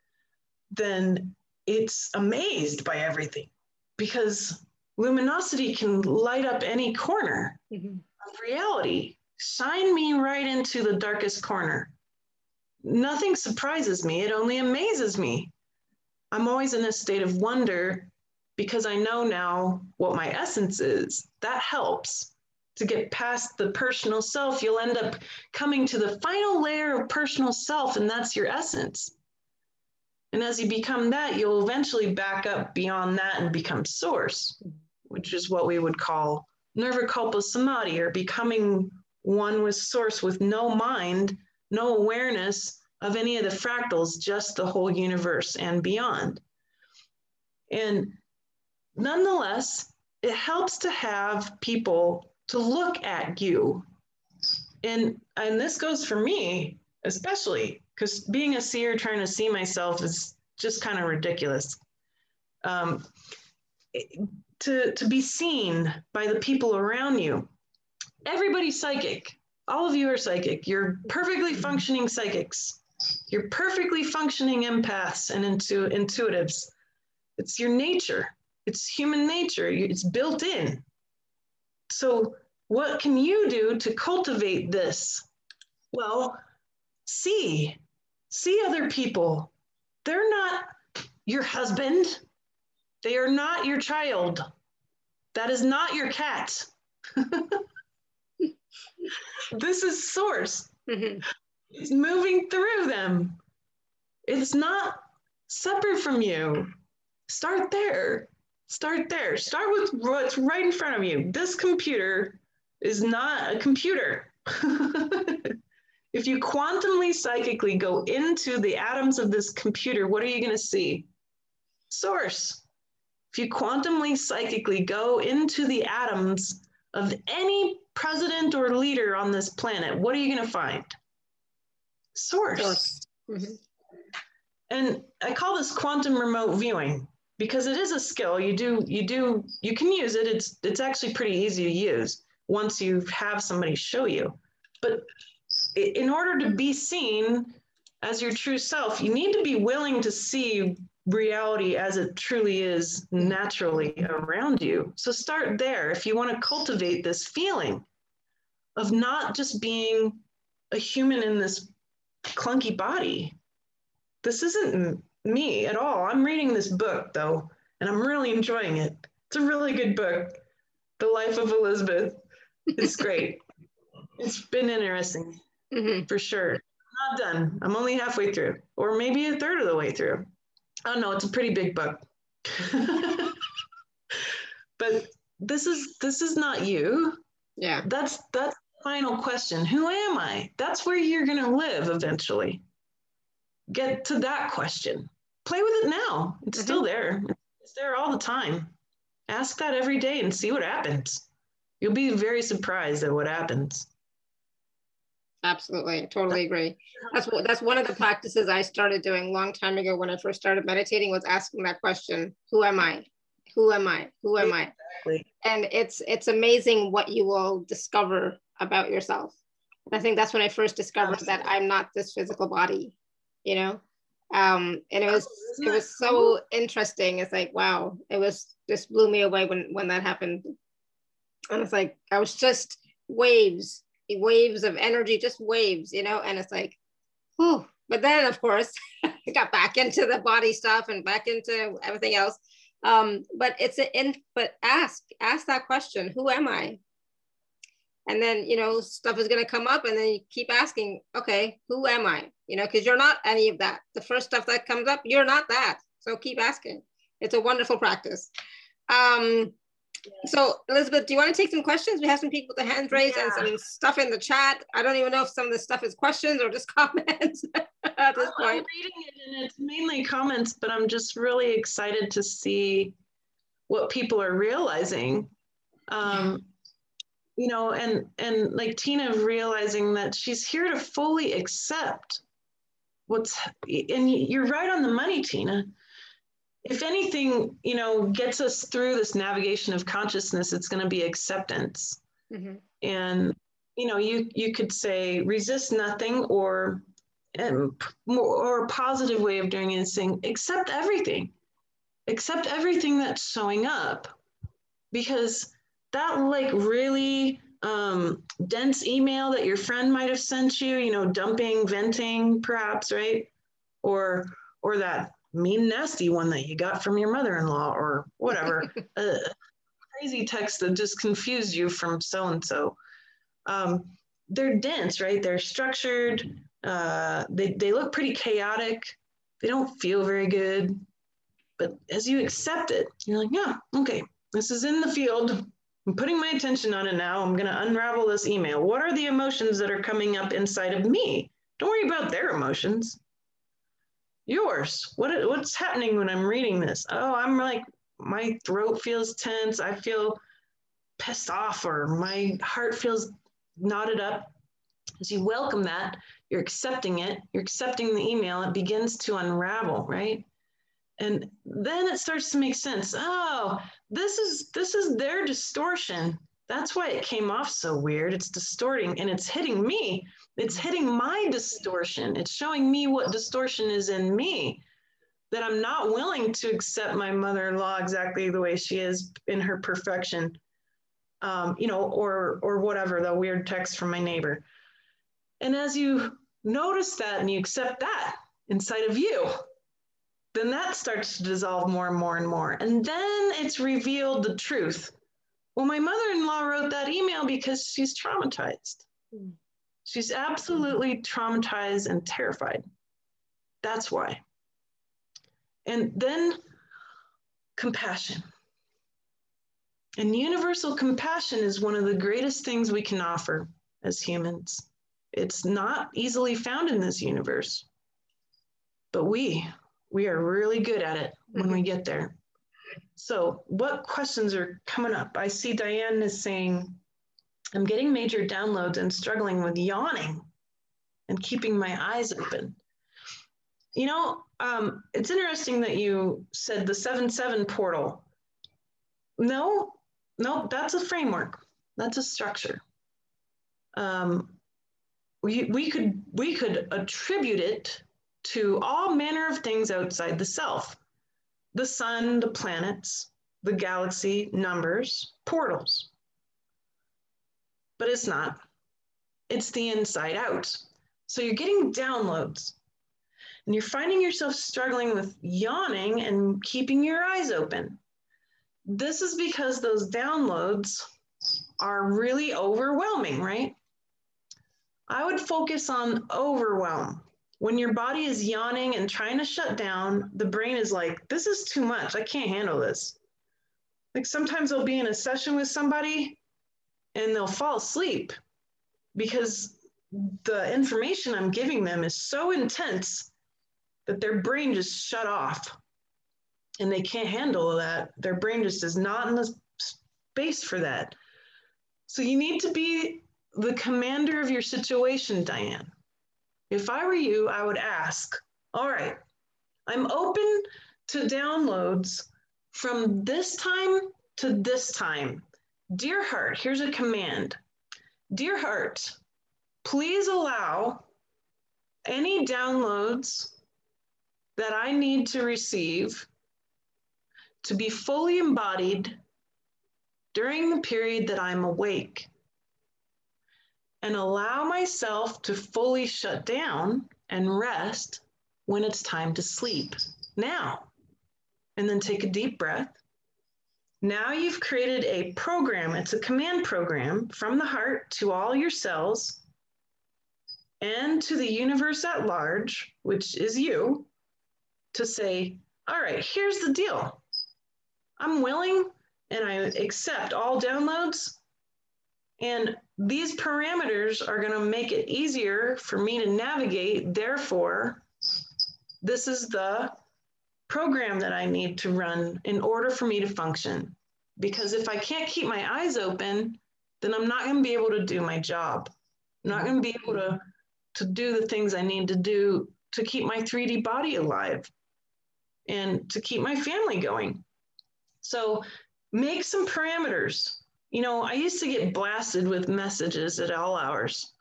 [SPEAKER 2] then it's amazed by everything because luminosity can light up any corner mm-hmm. of reality. Shine me right into the darkest corner. Nothing surprises me, it only amazes me. I'm always in a state of wonder because I know now what my essence is. That helps to get past the personal self, you'll end up coming to the final layer of personal self, and that's your essence. And as you become that, you'll eventually back up beyond that and become source, which is what we would call nirvikalpa samadhi, or becoming one with source with no mind, no awareness of any of the fractals, just the whole universe and beyond. And nonetheless, it helps to have people to look at you. And and this goes for me especially because being a seer trying to see myself is just kind of ridiculous. Um, to, to be seen by the people around you. Everybody's psychic. All of you are psychic. You're perfectly functioning psychics. You're perfectly functioning empaths and intu- intuitives. It's your nature. It's human nature. It's built in So, what can you do to cultivate this? Well, see, see other people. They're not your husband, they are not your child. That is not your cat. this is source. Mm-hmm. It's moving through them. It's not separate from you. Start there. Start there. Start with what's right in front of you. This computer is not a computer. if you quantumly psychically go into the atoms of this computer, what are you going to see? Source. If you quantumly psychically go into the atoms of any president or leader on this planet, what are you going to find? Source. Source. Mm-hmm. And I call this quantum remote viewing because it is a skill. You do, you do, you can use it. It's it's actually pretty easy to use once you have somebody show you. But in order to be seen as your true self, you need to be willing to see reality as it truly is naturally around you. So start there if you want to cultivate this feeling of not just being a human in this clunky body. This isn't me at all. I'm reading this book though, and I'm really enjoying it. It's a really good book. The Life of Elizabeth. It's great. it's been interesting mm-hmm. for sure. I'm not done. I'm only halfway through, or maybe a third of the way through. Oh no, it's a pretty big book. but this is this is not you.
[SPEAKER 1] Yeah.
[SPEAKER 2] That's that's the final question. Who am I? That's where you're gonna live eventually. Get to that question. Play with it now. It's mm-hmm. still there. It's there all the time. Ask that every day and see what happens. You'll be very surprised at what happens.
[SPEAKER 1] Absolutely, totally agree. That's what that's one of the practices I started doing a long time ago when I first started meditating was asking that question, who am I? Who am I? Who am I? Exactly. And it's it's amazing what you will discover about yourself. I think that's when I first discovered Absolutely. that I'm not this physical body, you know. Um, and it was it was so interesting. It's like wow, it was just blew me away when when that happened. And it's like I was just waves waves of energy, just waves, you know, and it's like, whew. But then, of course, I got back into the body stuff and back into everything else. Um, but it's an in, but ask, ask that question, who am I? And then, you know, stuff is going to come up and then you keep asking, okay, who am I? You know, because you're not any of that. The first stuff that comes up, you're not that. So keep asking. It's a wonderful practice. Um, so Elizabeth, do you want to take some questions? We have some people with the hands raised yeah. and some stuff in the chat. I don't even know if some of this stuff is questions or just comments at this
[SPEAKER 2] point. I'm reading it and it's mainly comments, but I'm just really excited to see what people are realizing. Um, you know, and and like Tina realizing that she's here to fully accept what's and you're right on the money, Tina if anything, you know, gets us through this navigation of consciousness, it's going to be acceptance. Mm-hmm. And you know, you you could say resist nothing, or or a positive way of doing it is saying accept everything, accept everything that's showing up, because that like really um, dense email that your friend might have sent you, you know, dumping, venting, perhaps, right, or or that mean, nasty one that you got from your mother in law or whatever. a crazy text that just confused you from so and so. They're dense, right? They're structured. Uh, they, they look pretty chaotic. They don't feel very good. But as you accept it, you're like, yeah, okay, this is in the field. I'm putting my attention on it now. I'm going to unravel this email. What are the emotions that are coming up inside of me? Don't worry about their emotions. Yours. What what's happening when i'm reading this? Oh i'm like my throat feels tense. I feel pissed off or my heart feels knotted up. As you welcome that you're accepting it. You're accepting the email. It begins to unravel right? And then it starts to make sense. Oh this is this is their distortion that's why it came off so weird. It's distorting and it's hitting me. It's hitting my distortion. It's showing me what distortion is in me that I'm not willing to accept my mother in law exactly the way she is in her perfection. um, you know, or or whatever, the weird text from my neighbor. And as you notice that and you accept that inside of you, then that starts to dissolve more and more and more. And then it's revealed the truth. Well, my mother in law wrote that email because she's traumatized. Mm. She's absolutely traumatized and terrified. That's why. And then compassion. And universal compassion is one of the greatest things we can offer as humans. It's not easily found in this universe, but we, we are really good at it when we get there. So, what questions are coming up? I see Diane is saying, I'm getting major downloads and struggling with yawning and keeping my eyes open. You know, um, it's interesting that you said the 7 7 portal. No, no, that's a framework, that's a structure. Um, we, we could we could attribute it to all manner of things outside the self. The sun the planets the galaxy numbers portals. But it's not. It's the inside out. So you're getting downloads. And you're finding yourself struggling with yawning and keeping your eyes open. This is because those downloads are really overwhelming right? I would focus on overwhelm. When your body is yawning and trying to shut down, the brain is like, this is too much. I can't handle this. Like sometimes I'll be in a session with somebody and they'll fall asleep because the information I'm giving them is so intense that their brain just shut off and they can't handle that. Their brain just is not in the space for that. So you need to be the commander of your situation, Diane. If I were you, I would ask, all right, I'm open to downloads from this time to this time. Dear heart, here's a command. Dear heart, please allow any downloads that I need to receive to be fully embodied during the period that I'm awake and allow myself to fully shut down and rest when it's time to sleep now. And then take a deep breath. Now you've created a program, it's a command program from the heart to all your cells and to the universe at large, which is you, to say, all right, here's the deal. I'm willing and I accept all downloads and these parameters are going to make it easier for me to navigate. Therefore, this is the program that I need to run in order for me to function. Because if I can't keep my eyes open, then I'm not going to be able to do my job. I'm not going to be able to, to do the things I need to do to keep my 3D body alive and to keep my family going. So make some parameters you know, I used to get blasted with messages at all hours.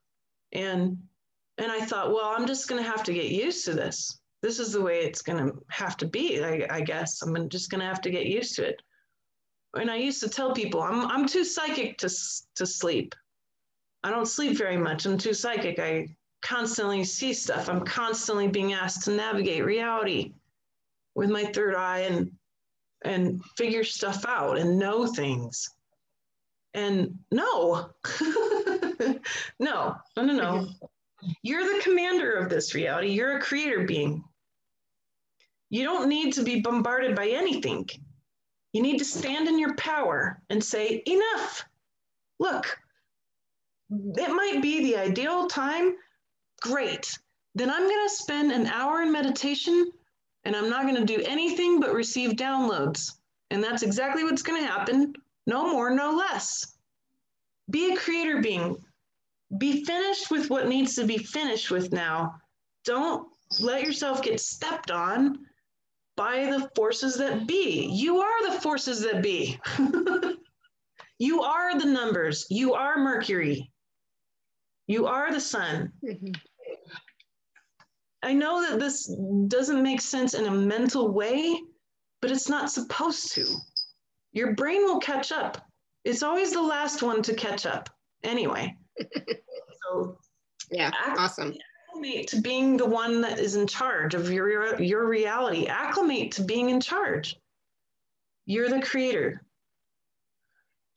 [SPEAKER 2] And and I thought, well, I'm just going to have to get used to this. This is the way it's going to have to be, I, I guess. I'm just going to have to get used to it. And I used to tell people, I'm, I'm too psychic to, to sleep. I don't sleep very much. I'm too psychic. I constantly see stuff. I'm constantly being asked to navigate reality with my third eye and and figure stuff out and know things. And no, no, no, no, no. You're the commander of this reality. You're a creator being. You don't need to be bombarded by anything. You need to stand in your power and say, enough. Look, it might be the ideal time. Great. Then I'm going to spend an hour in meditation and I'm not going to do anything but receive downloads. And that's exactly what's going to happen no more, no less. Be a creator being. Be finished with what needs to be finished with now. Don't let yourself get stepped on by the forces that be. You are the forces that be. you are the numbers. You are Mercury. You are the sun. Mm-hmm. I know that this doesn't make sense in a mental way, but it's not supposed to your brain will catch up. it's always the last one to catch up anyway.
[SPEAKER 1] so yeah, awesome.
[SPEAKER 2] Acclimate to being the one that is in charge of your your reality. Acclimate to being in charge. You're the creator.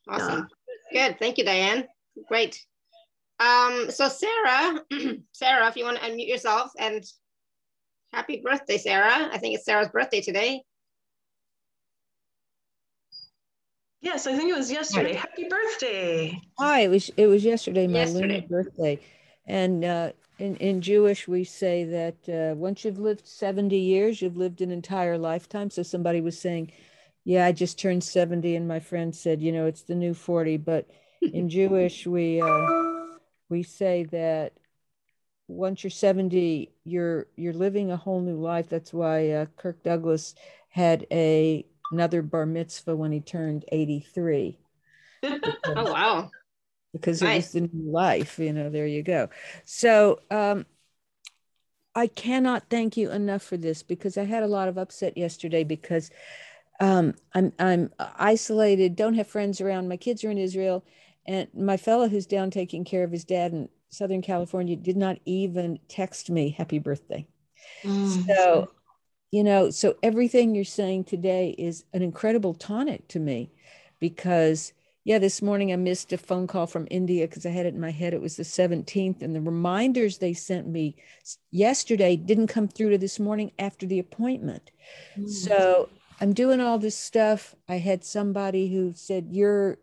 [SPEAKER 1] Awesome. Good. Thank you, Diane. Great. Um, so Sarah, Sarah, if you want to unmute yourself and happy birthday, Sarah. I think it's Sarah's birthday today.
[SPEAKER 2] Yes, I think it was yesterday. Happy birthday.
[SPEAKER 3] Hi, it was it was yesterday, my yesterday. lunar birthday. And uh, in, in Jewish, we say that uh, once you've lived 70 years, you've lived an entire lifetime. So somebody was saying, yeah, I just turned 70. And my friend said, you know, it's the new 40. But in Jewish, we, uh, we say that once you're 70, you're, you're living a whole new life. That's why uh, Kirk Douglas had a another bar mitzvah when he turned 83.
[SPEAKER 1] oh, wow.
[SPEAKER 3] Because nice. it was the new life, you know, there you go. So um, I cannot thank you enough for this because I had a lot of upset yesterday because um, I'm, I'm isolated, don't have friends around. My kids are in Israel. And my fellow who's down taking care of his dad in Southern California did not even text me happy birthday. Mm. So you know so everything you're saying today is an incredible tonic to me because yeah this morning i missed a phone call from india because i had it in my head. It was the 17th and the reminders they sent me yesterday didn't come through to this morning after the appointment. Mm. so i'm doing all this stuff. I had somebody who said you're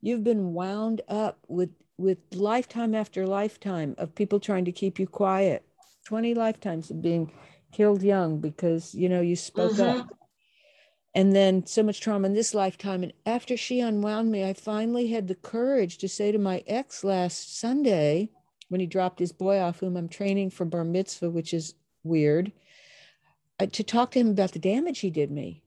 [SPEAKER 3] you've been wound up with with lifetime after lifetime of people trying to keep you quiet. 20 lifetimes of being killed young because you know you spoke mm-hmm. up and then so much trauma in this lifetime. And after she unwound me i finally had the courage to say to my ex last sunday when he dropped his boy off whom i'm training for bar mitzvah which is weird uh, to talk to him about the damage he did me.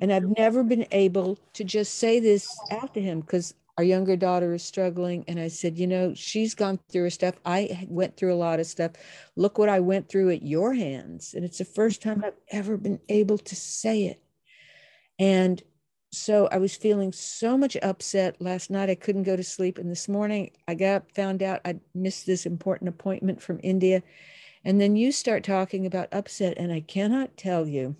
[SPEAKER 3] And i've never been able to just say this out to him because our younger daughter is struggling and i said you know she's gone through her stuff. I went through a lot of stuff. Look what i went through at your hands. And it's the first time i've ever been able to say it. And so i was feeling so much upset last night. I couldn't go to sleep. And this morning i got up found out i missed this important appointment from india. And then you start talking about upset and i cannot tell you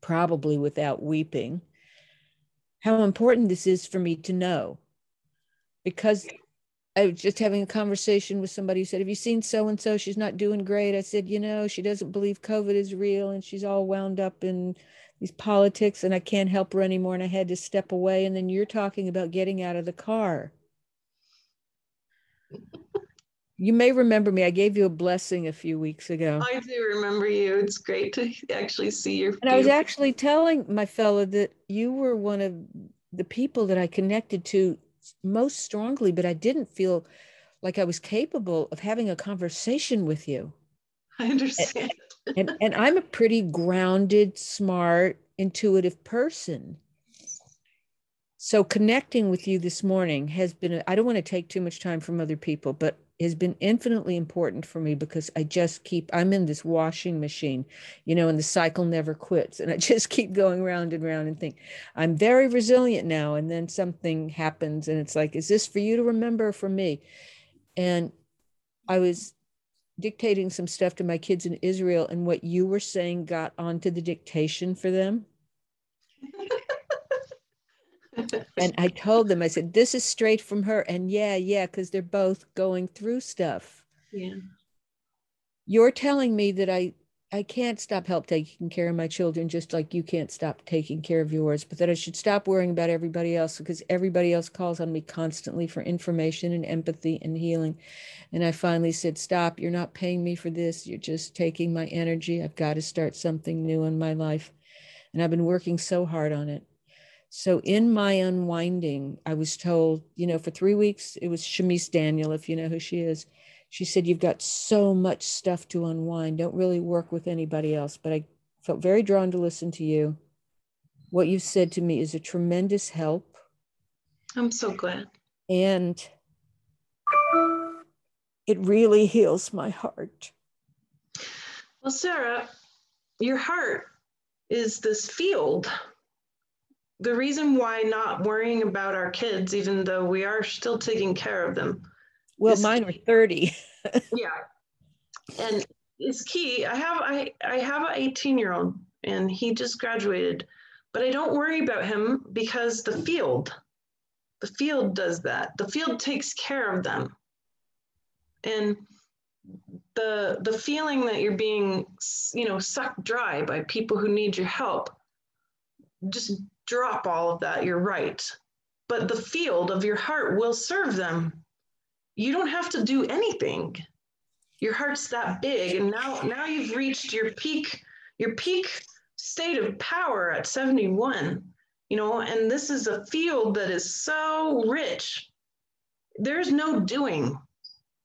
[SPEAKER 3] probably without weeping how important this is for me to know. Because I was just having a conversation with somebody who said, Have you seen so and so? She's not doing great. I said, You know, she doesn't believe COVID is real and she's all wound up in these politics and I can't help her anymore. And I had to step away. And then you're talking about getting out of the car. You may remember me. I gave you a blessing a few weeks ago.
[SPEAKER 2] Oh, I do remember you. It's great to actually see your.
[SPEAKER 3] And I was actually telling my fellow that you were one of the people that I connected to most strongly, but I didn't feel like I was capable of having a conversation with you.
[SPEAKER 2] I understand.
[SPEAKER 3] And, and, and I'm a pretty grounded, smart, intuitive person. So connecting with you this morning has been, I don't want to take too much time from other people, but has been infinitely important for me because I just keep, I'm in this washing machine, you know, and the cycle never quits. And I just keep going round and round and think, I'm very resilient now. And then something happens and it's like, is this for you to remember for me? And I was dictating some stuff to my kids in Israel, and what you were saying got onto the dictation for them. and I told them, I said, this is straight from her. And yeah, yeah, because they're both going through stuff.
[SPEAKER 2] Yeah.
[SPEAKER 3] You're telling me that I I can't stop help taking care of my children just like you can't stop taking care of yours, but that I should stop worrying about everybody else because everybody else calls on me constantly for information and empathy and healing. And I finally said, Stop, you're not paying me for this. You're just taking my energy. I've got to start something new in my life. And I've been working so hard on it. So in my unwinding, I was told, you know, for three weeks, it was Shamise Daniel, if you know who she is. She said, You've got so much stuff to unwind. Don't really work with anybody else. But I felt very drawn to listen to you. What you've said to me is a tremendous help.
[SPEAKER 2] I'm so glad.
[SPEAKER 3] And it really heals my heart.
[SPEAKER 2] Well, Sarah, your heart is this field the reason why not worrying about our kids, even though we are still taking care of them.
[SPEAKER 3] Well, mine are 30.
[SPEAKER 2] yeah. And it's key. I have I, I have an 18 year old and he just graduated, but I don't worry about him because the field, the field does that. The field takes care of them. And the the feeling that you're being you know sucked dry by people who need your help just drop all of that. You're right. But the field of your heart will serve them. You don't have to do anything. Your heart's that big. And now now you've reached your peak your peak state of power at 71 you know and this is a field that is so rich. There's no doing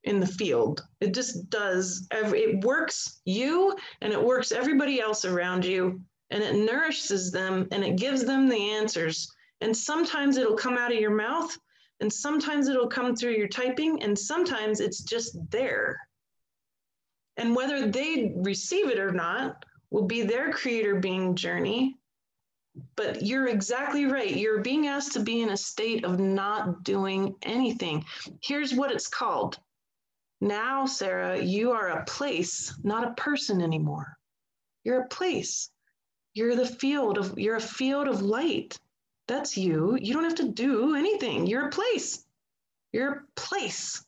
[SPEAKER 2] in the field. It just does every, it works you and it works everybody else around you and it nourishes them and it gives them the answers and sometimes it'll come out of your mouth and sometimes it'll come through your typing and sometimes it's just there and whether they receive it or not will be their creator being journey. But you're exactly right. You're being asked to be in a state of not doing anything. Here's what it's called. Now, Sarah, you are a place, not a person anymore. You're a place. You're the field of you're a field of light. That's you. You don't have to do anything. You're a place. You're a place.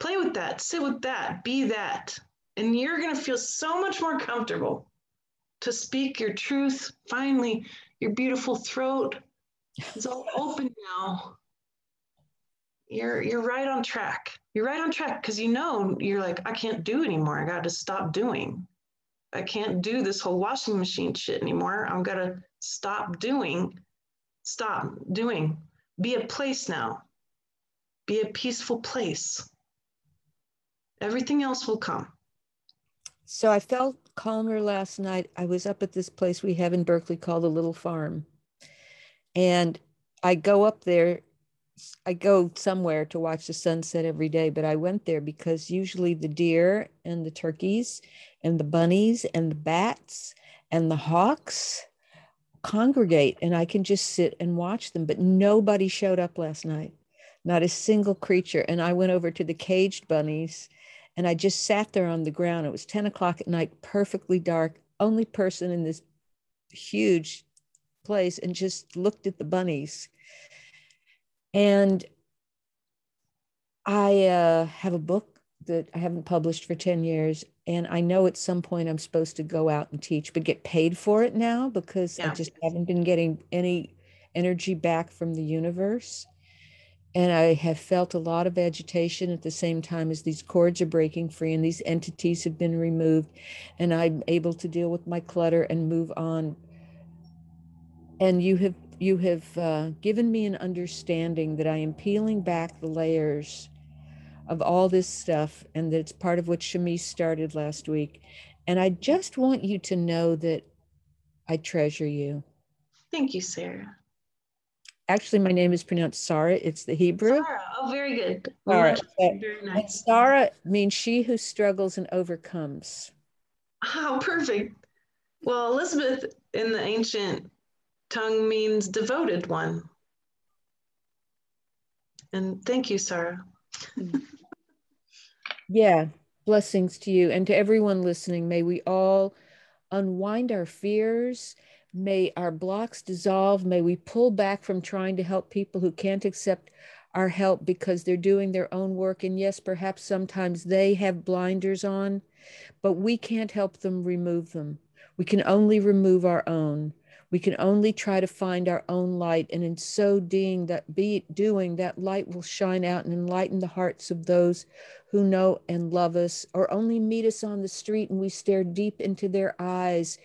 [SPEAKER 2] Play with that. Sit with that. Be that. And you're going to feel so much more comfortable to speak your truth. Finally, your beautiful throat is all open now. You're you're right on track. You're right on track because you know you're like, I can't do anymore. I got to stop doing. I can't do this whole washing machine shit anymore. I'm gonna stop doing. Stop doing. Be a place now. Be a peaceful place. Everything else will come.
[SPEAKER 3] So I felt calmer last night. I was up at this place we have in Berkeley called the Little Farm. And I go up there, I go somewhere to watch the sunset every day, but I went there because usually the deer and the turkeys and the bunnies and the bats and the hawks congregate and I can just sit and watch them. But nobody showed up last night, not a single creature. And I went over to the caged bunnies and I just sat there on the ground. It was 10 o'clock at night, perfectly dark, only person in this huge place, and just looked at the bunnies. And I uh, have a book that I haven't published for 10 years. And I know at some point I'm supposed to go out and teach, but get paid for it now because yeah. I just haven't been getting any energy back from the universe and I have felt a lot of agitation at the same time as these cords are breaking free and these entities have been removed, and I'm able to deal with my clutter and move on. And you have you have uh, given me an understanding that I am peeling back the layers of all this stuff, and that it's part of what Shamise started last week. And I just want you to know that I treasure you.
[SPEAKER 2] Thank you, Sarah.
[SPEAKER 3] Actually, my name is pronounced Sarah. It's the Hebrew.
[SPEAKER 2] Sarah. Oh, very good.
[SPEAKER 3] All right. Very nice. Sarah means she who struggles and overcomes.
[SPEAKER 2] Oh, perfect. Well, Elizabeth in the ancient tongue means devoted one. And thank you, Sarah.
[SPEAKER 3] yeah, blessings to you and to everyone listening. May we all unwind our fears May our blocks dissolve. May we pull back from trying to help people who can't accept our help because they're doing their own work. And yes, perhaps sometimes they have blinders on, but we can't help them remove them. We can only remove our own. We can only try to find our own light. And in so doing that, be doing that light will shine out and enlighten the hearts of those who know and love us, or only meet us on the street and we stare deep into their eyes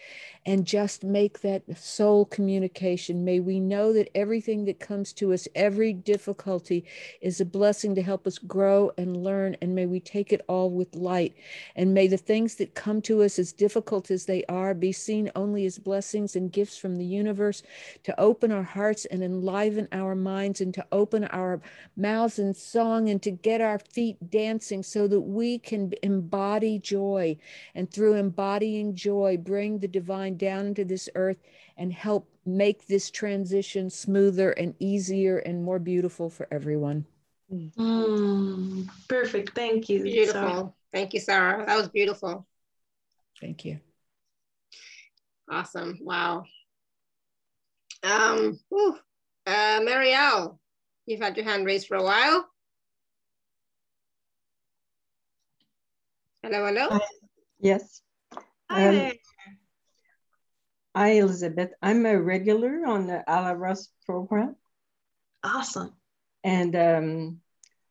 [SPEAKER 3] and just make that soul communication. May we know that everything that comes to us, every difficulty, is a blessing to help us grow and learn. And may we take it all with light. And may the things that come to us, as difficult as they are, be seen only as blessings and gifts from the universe to open our hearts and enliven our minds and to open our mouths in song and to get our feet dancing practicing so that we can embody joy and through embodying joy bring the divine down into this earth and help make this transition smoother and easier and more beautiful for everyone.
[SPEAKER 2] Mm, perfect. Thank you.
[SPEAKER 1] Beautiful. Sarah. Thank you, Sarah. That was beautiful.
[SPEAKER 3] Thank you.
[SPEAKER 1] Awesome. Wow. Um, whew. uh, Marielle, you've had your hand raised for a while. Hello, hello.
[SPEAKER 4] Hi. Yes.
[SPEAKER 2] Hi um, there.
[SPEAKER 4] Hi, Elizabeth. I'm a regular on the Alaras program.
[SPEAKER 2] Awesome.
[SPEAKER 4] And um,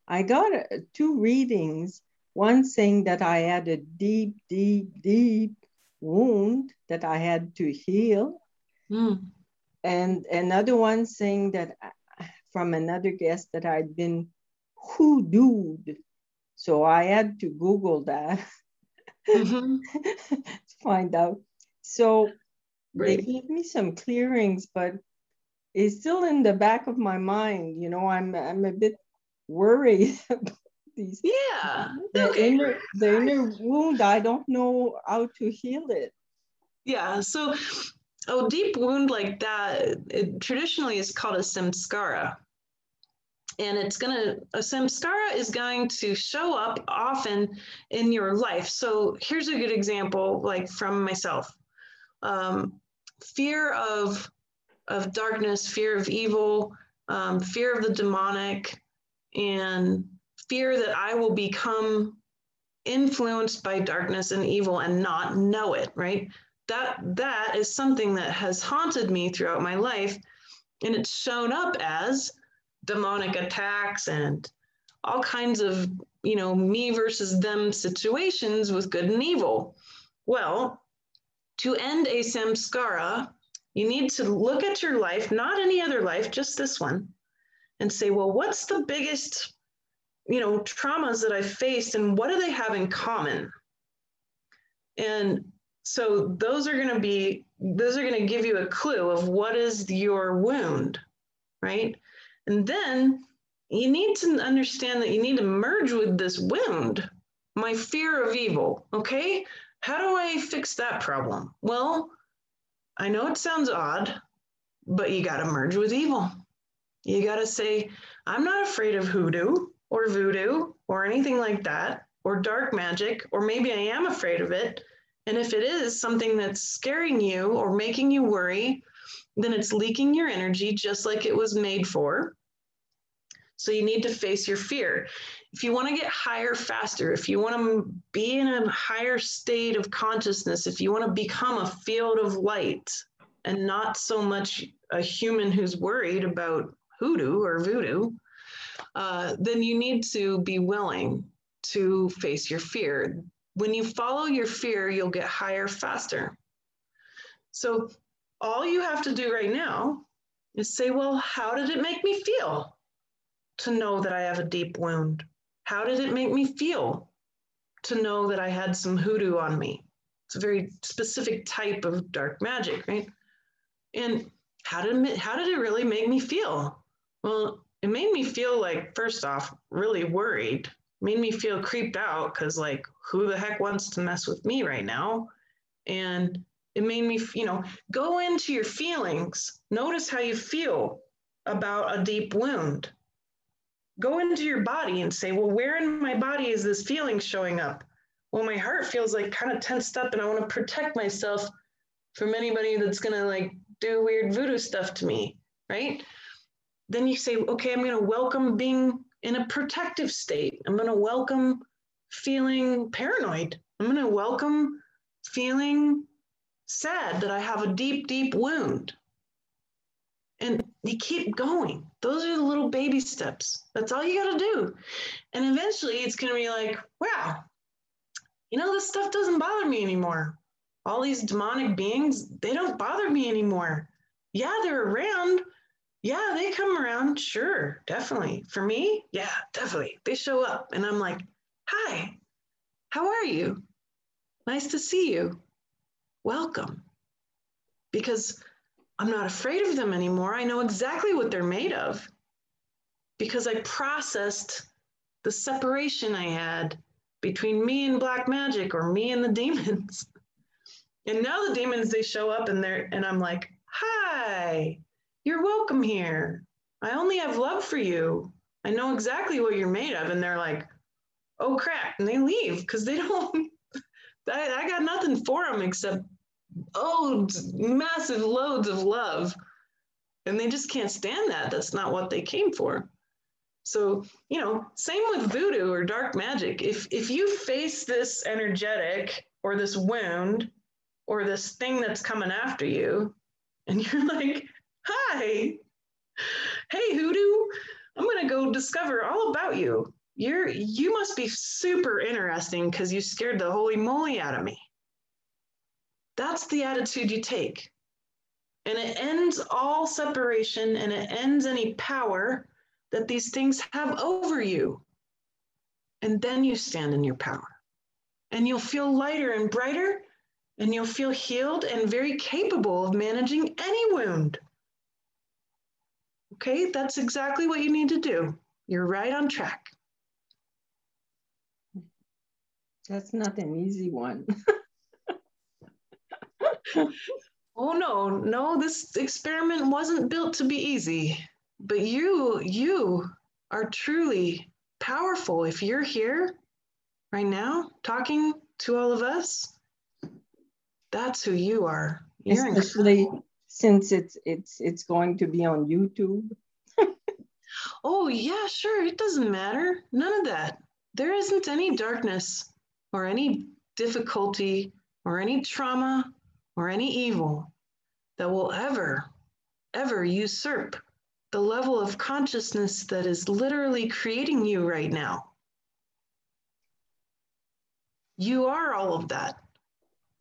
[SPEAKER 4] I got uh, two readings. One saying that I had a deep, deep, deep wound that I had to heal. Mm. And another one saying that uh, from another guest that I'd been hoodooed. So I had to Google that mm-hmm. to find out. So right. they gave me some clearings, but it's still in the back of my mind. You know, I'm I'm a bit worried about these.
[SPEAKER 2] Yeah.
[SPEAKER 4] The okay. inner the inner wound. I don't know how to heal it.
[SPEAKER 2] Yeah. So a deep wound like that it traditionally is called a samskara and it's going to a samskara is going to show up often in your life. So here's a good example like from myself. Um, fear of of darkness fear of evil um, fear of the demonic and fear that i will become influenced by darkness and evil and not know it right? That that is something that has haunted me throughout my life and it's shown up as demonic attacks and all kinds of you know me versus them situations with good and evil. Well to end a samskara you need to look at your life not any other life just this one and say well what's the biggest you know traumas that I've faced and what do they have in common? And so those are going to be those are going to give you a clue of what is your wound right and then you need to understand that you need to merge with this wound my fear of evil okay? How do i fix that problem? Well i know it sounds odd but you got to merge with evil. You got to say i'm not afraid of hoodoo or voodoo or anything like that or dark magic or maybe i am afraid of it. And if it is something that's scaring you or making you worry, then it's leaking your energy just like it was made for. So you need to face your fear. If you want to get higher faster, if you want to be in a higher state of consciousness, if you want to become a field of light and not so much a human who's worried about hoodoo or voodoo, uh, then you need to be willing to face your fear. When you follow your fear, you'll get higher faster. So all you have to do right now is say, well, how did it make me feel to know that I have a deep wound? How did it make me feel to know that I had some hoodoo on me? It's a very specific type of dark magic, right? And how did it, how did it really make me feel? Well, it made me feel like first off really worried made me feel creeped out because like who the heck wants to mess with me right now and it made me you know go into your feelings notice how you feel about a deep wound go into your body and say well where in my body is this feeling showing up well my heart feels like kind of tensed up and i want to protect myself from anybody that's going to like do weird voodoo stuff to me right then you say okay i'm going to welcome being in a protective state. I'm going to welcome feeling paranoid. I'm going to welcome feeling sad that I have a deep, deep wound. And you keep going. Those are the little baby steps. That's all you got to do. And eventually it's going to be like, wow, you know, this stuff doesn't bother me anymore. All these demonic beings, they don't bother me anymore. Yeah, they're around, yeah, they come around. Sure, definitely. For me, yeah, definitely. They show up and I'm like, hi, how are you? Nice to see you. Welcome. Because I'm not afraid of them anymore. I know exactly what they're made of because I processed the separation I had between me and black magic or me and the demons. And now the demons, they show up and they're, and I'm like, hi, you're welcome here. I only have love for you. I know exactly what you're made of. And they're like, oh crap. And they leave because they don't, I, I got nothing for them except oh, massive loads of love. And they just can't stand that. That's not what they came for. So, you know, same with voodoo or dark magic. If if you face this energetic or this wound or this thing that's coming after you, and you're like, hi, hey hoodoo, I'm gonna go discover all about you. You're you must be super interesting because you scared the holy moly out of me. That's the attitude you take. And it ends all separation and it ends any power that these things have over you. And then you stand in your power. And you'll feel lighter and brighter, and you'll feel healed and very capable of managing any wound. Okay, that's exactly what you need to do. You're right on track.
[SPEAKER 4] That's not an easy one.
[SPEAKER 2] oh no, no, this experiment wasn't built to be easy. But you, you are truly powerful. If you're here right now talking to all of us, that's who you are. You're
[SPEAKER 4] Especially incredible. since it's it's it's going to be on YouTube.
[SPEAKER 2] oh yeah, sure. It doesn't matter. None of that. There isn't any darkness or any difficulty or any trauma or any evil that will ever, ever usurp the level of consciousness that is literally creating you right now. You are all of that.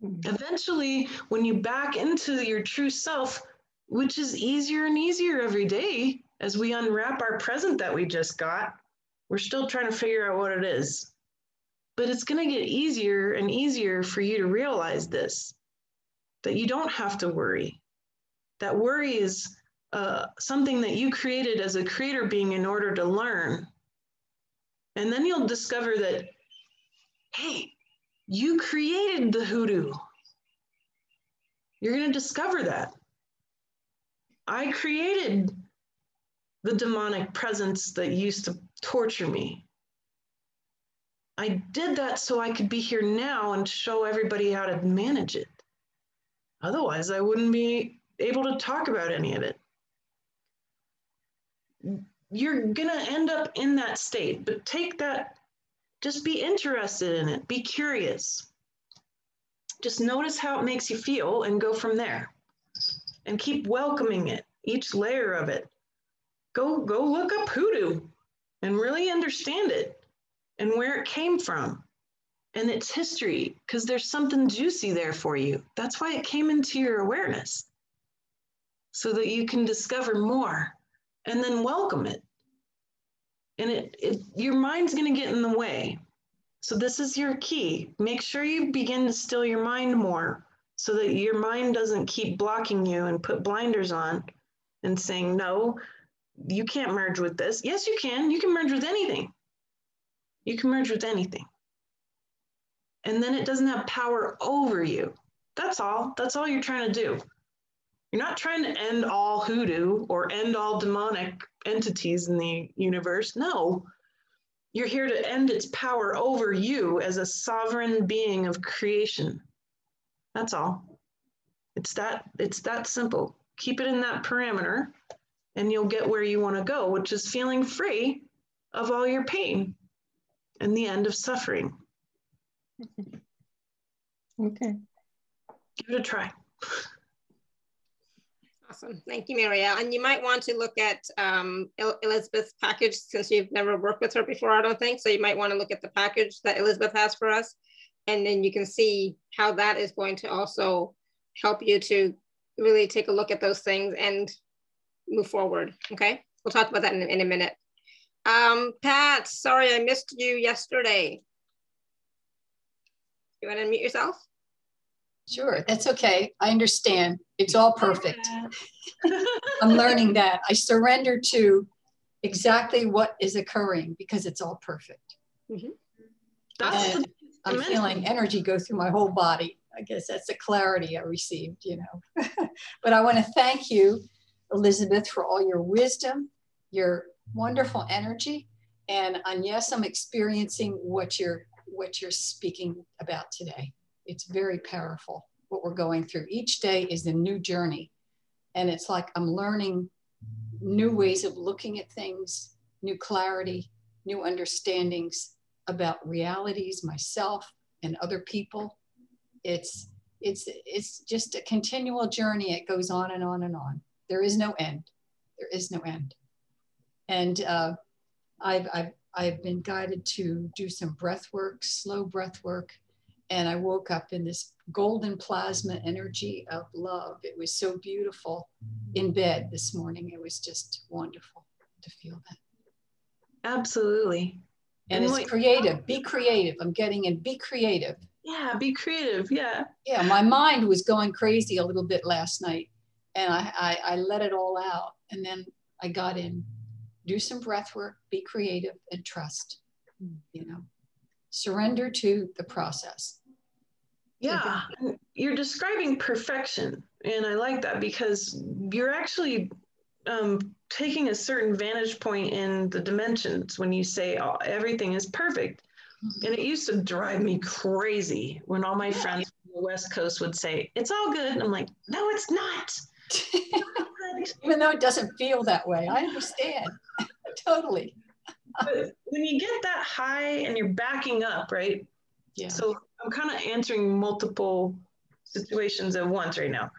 [SPEAKER 2] Mm-hmm. Eventually, when you back into your true self, which is easier and easier every day as we unwrap our present that we just got, we're still trying to figure out what it is. But it's going to get easier and easier for you to realize this that you don't have to worry. That worry is uh, something that you created as a creator being in order to learn. And then you'll discover that, hey, you created the hoodoo. You're going to discover that. I created the demonic presence that used to torture me. I did that so I could be here now and show everybody how to manage it. Otherwise, I wouldn't be able to talk about any of it. You're going to end up in that state, but take that, just be interested in it, be curious. Just notice how it makes you feel and go from there. And keep welcoming it, each layer of it. Go, go look up hoodoo and really understand it and where it came from and its history because there's something juicy there for you. That's why it came into your awareness so that you can discover more and then welcome it. And it, it your mind's going to get in the way. So this is your key. Make sure you begin to still your mind more so that your mind doesn't keep blocking you and put blinders on and saying, no, you can't merge with this. Yes, you can. You can merge with anything. You can merge with anything and then it doesn't have power over you. That's all. That's all you're trying to do. You're not trying to end all hoodoo or end all demonic entities in the universe. No. You're here to end its power over you as a sovereign being of creation. That's all. It's that it's that simple. Keep it in that parameter and you'll get where you want to go, which is feeling free of all your pain and the end of suffering.
[SPEAKER 4] Okay.
[SPEAKER 2] Give it a try.
[SPEAKER 1] Awesome. Thank you, Maria. And you might want to look at um, Elizabeth's package since you've never worked with her before, I don't think. So you might want to look at the package that Elizabeth has for us. And then you can see how that is going to also help you to really take a look at those things and move forward. Okay. We'll talk about that in, in a minute. Um, Pat, sorry I missed you yesterday. You want to unmute yourself?
[SPEAKER 5] Sure, that's okay. I understand. It's all perfect. I'm learning that. I surrender to exactly what is occurring because it's all perfect.
[SPEAKER 2] Mm-hmm. That's
[SPEAKER 5] and I'm feeling energy go through my whole body. I guess that's the clarity I received, you know. but I want to thank you, Elizabeth, for all your wisdom, your wonderful energy, and and yes, I'm experiencing what you're what you're speaking about today. It's very powerful what we're going through. Each day is a new journey, and it's like I'm learning new ways of looking at things, new clarity, new understandings about realities, myself and other people. It's it's it's just a continual journey. It goes on and on and on. There is no end. There is no end. And uh, I've, I've I've been guided to do some breath work, slow breath work, and I woke up in this golden plasma energy of love. It was so beautiful in bed this morning. It was just wonderful to feel that.
[SPEAKER 2] Absolutely.
[SPEAKER 5] And, and it's like, creative. Be creative. I'm getting in. Be creative.
[SPEAKER 2] Yeah, be creative. Yeah.
[SPEAKER 5] Yeah, my mind was going crazy a little bit last night, and I, I, I let it all out. And then I got in. Do some breath work. Be creative and trust. You know, surrender to the process.
[SPEAKER 2] Yeah, you're describing perfection. And I like that because you're actually um, taking a certain vantage point in the dimensions when you say oh, everything is perfect. Mm-hmm. And it used to drive me crazy when all my friends from the West Coast would say, it's all good. And I'm like, no, it's not.
[SPEAKER 5] Even though it doesn't feel that way, I understand totally.
[SPEAKER 2] but when you get that high and you're backing up, right?
[SPEAKER 5] Yeah.
[SPEAKER 2] So I'm kind of answering multiple situations at once right now.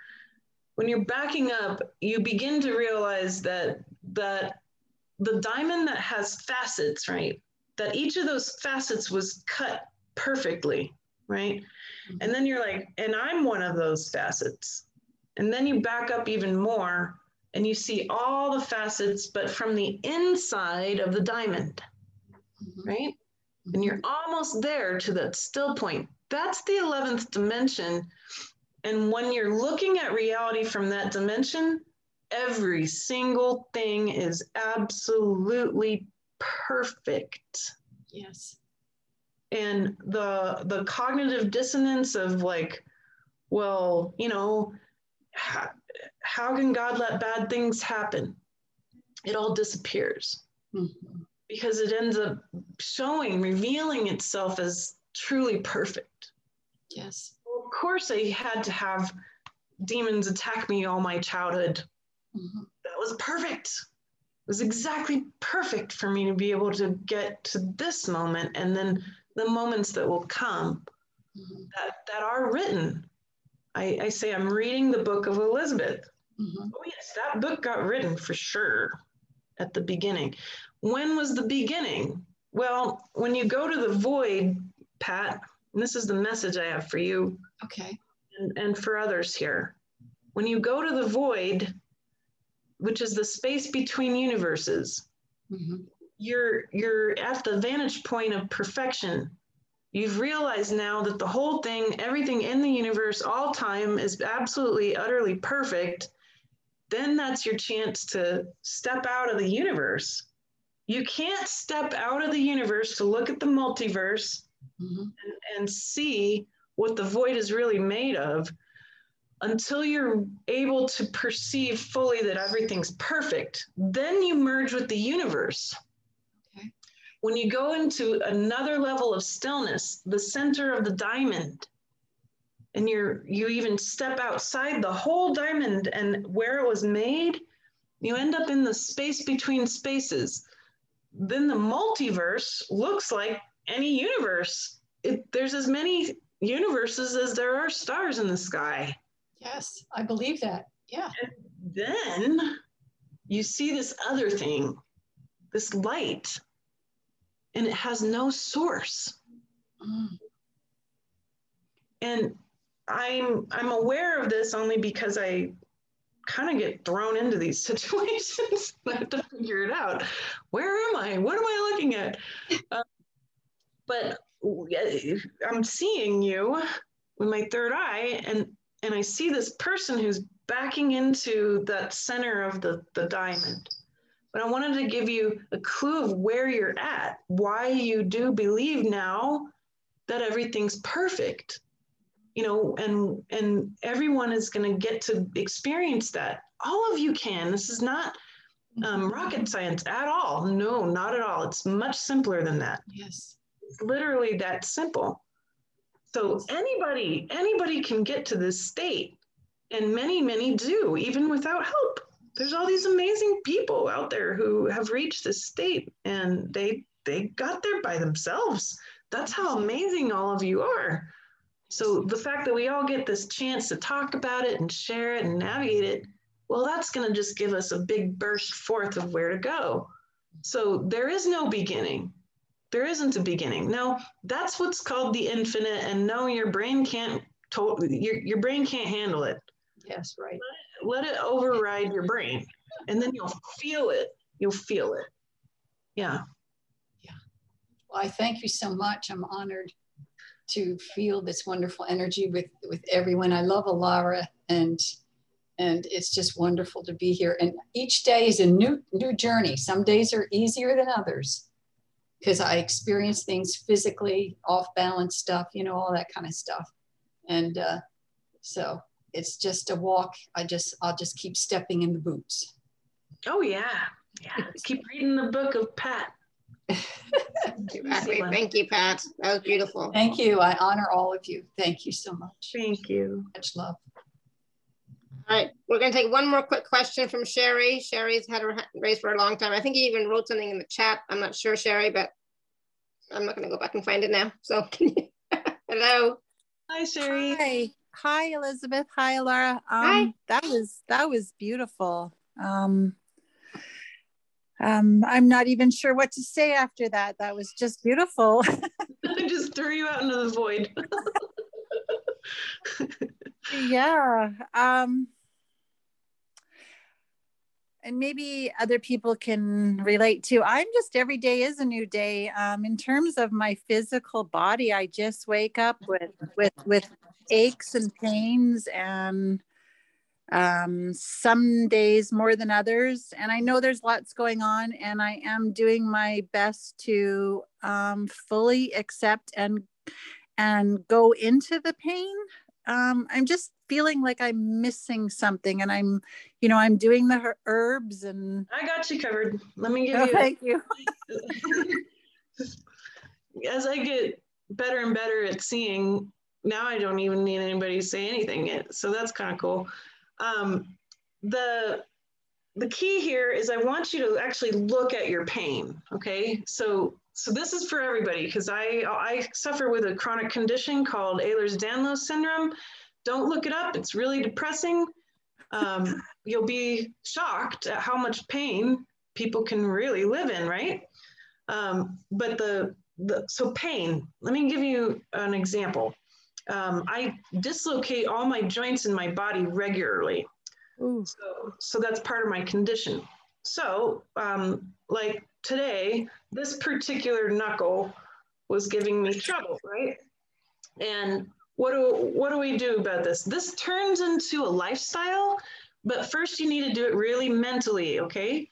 [SPEAKER 2] When you're backing up, you begin to realize that that the diamond that has facets, right? That each of those facets was cut perfectly, right? Mm-hmm. And then you're like, and I'm one of those facets. And then you back up even more and you see all the facets, but from the inside of the diamond, mm-hmm. right? And you're almost there to that still point. That's the 11th dimension. And when you're looking at reality from that dimension, every single thing is absolutely perfect.
[SPEAKER 5] Yes.
[SPEAKER 2] And the the cognitive dissonance of like, well, you know, how, can God let bad things happen? It all disappears. Mm-hmm. Because it ends up showing, revealing itself as truly perfect.
[SPEAKER 5] Yes.
[SPEAKER 2] Well, of course, I had to have demons attack me all my childhood. Mm-hmm. That was perfect. It was exactly perfect for me to be able to get to this moment and then the moments that will come mm-hmm. that, that are written. I, I, say I'm reading the book of Elizabeth. Mm-hmm. Oh, yes, that book got written for sure at the beginning. When was the beginning? Well, when you go to the void Pat, and this is the message I have for you.
[SPEAKER 5] Okay.
[SPEAKER 2] And, and for others here. When you go to the void, which is the space between universes, mm-hmm. you're you're at the vantage point of perfection. You've realized now that the whole thing, everything in the universe, all time is absolutely, utterly perfect. Then that's your chance to step out of the universe. You can't step out of the universe to look at the multiverse mm-hmm. and, and see what the void is really made of until you're able to perceive fully that everything's perfect. Then you merge with the universe. Okay. When you go into another level of stillness, the center of the diamond, and you're you even step outside the whole diamond and where it was made, you end up in the space between spaces. Then the multiverse looks like any universe. It, there's as many universes as there are stars in the sky.
[SPEAKER 5] Yes, I believe that. Yeah.
[SPEAKER 2] And then you see this other thing, this light, and it has no source. Mm. And I'm I'm aware of this only because I kind of get thrown into these situations. I have to figure it out. Where am I? What am I looking at? Uh, but I'm seeing you with my third eye, and and I see this person who's backing into that center of the the diamond. but I wanted to give you a clue of where you're at, why you do believe now that everything's perfect. You know, and and everyone is going to get to experience that. All of you can. This is not um, rocket science at all. No, not at all. It's much simpler than that.
[SPEAKER 5] Yes.
[SPEAKER 2] It's literally that simple. So anybody, anybody can get to this state, and many, many do, even without help there's all these amazing people out there who have reached this state and they they got there by themselves that's how amazing all of you are so the fact that we all get this chance to talk about it and share it and navigate it well that's going to just give us a big burst forth of where to go. So there is no beginning. There isn't a beginning. Now that's what's called the infinite and no your brain can't to- your, your brain can't handle it.
[SPEAKER 5] Yes right.
[SPEAKER 2] Let it override your brain and then you'll feel it. You'll feel it. Yeah.
[SPEAKER 5] Yeah. Well i thank you so much. I'm honored to feel this wonderful energy with with everyone i love alara and and it's just wonderful to be here and each day is a new new journey some days are easier than others because i experience things physically off balance stuff you know all that kind of stuff and uh, so it's just a walk. I just I'll just keep stepping in the boots.
[SPEAKER 2] Oh yeah, yeah. keep reading the book of Pat.
[SPEAKER 1] Exactly. Thank you, Pat. That was beautiful.
[SPEAKER 5] Thank you. I honor all of you. Thank you so much.
[SPEAKER 2] Thank you.
[SPEAKER 5] Much love.
[SPEAKER 1] All right, we're going to take one more quick question from Sherry. Sherry's had her hand raised for a long time. I think you even wrote something in the chat. I'm not sure, Sherry, but I'm not going to go back and find it now. So, hello.
[SPEAKER 2] Hi, Sherry.
[SPEAKER 6] Hi. Hi, Elizabeth. Hi, Laura. Um,
[SPEAKER 1] Hi.
[SPEAKER 6] That was that was beautiful. Um, um, I'm not even sure what to say after that. That was just beautiful.
[SPEAKER 2] I just threw you out into the void.
[SPEAKER 6] yeah. Um, and maybe other people can relate too. I'm just every day is a new day. Um, in terms of my physical body, I just wake up with with with aches and pains and um, some days more than others. And I know there's lots going on, and I am doing my best to um, fully accept and and go into the pain. Um, I'm just feeling like I'm missing something, and I'm, you know, I'm doing the herbs and.
[SPEAKER 2] I got you covered. Let me give
[SPEAKER 6] oh,
[SPEAKER 2] you.
[SPEAKER 6] Thank you.
[SPEAKER 2] As I get better and better at seeing, now I don't even need anybody to say anything yet. So that's kind of cool. Um, the the key here is I want you to actually look at your pain. Okay, so so this is for everybody because I I suffer with a chronic condition called Ehlers-Danlos syndrome. Don't look it up; it's really depressing. Um, you'll be shocked at how much pain people can really live in, right? Um, but the the so pain. Let me give you an example. Um, I dislocate all my joints in my body regularly. So, so that's part of my condition. So, um, like today, this particular knuckle was giving me trouble, right? And what do what do we do about this? This turns into a lifestyle, but first you need to do it really mentally, okay?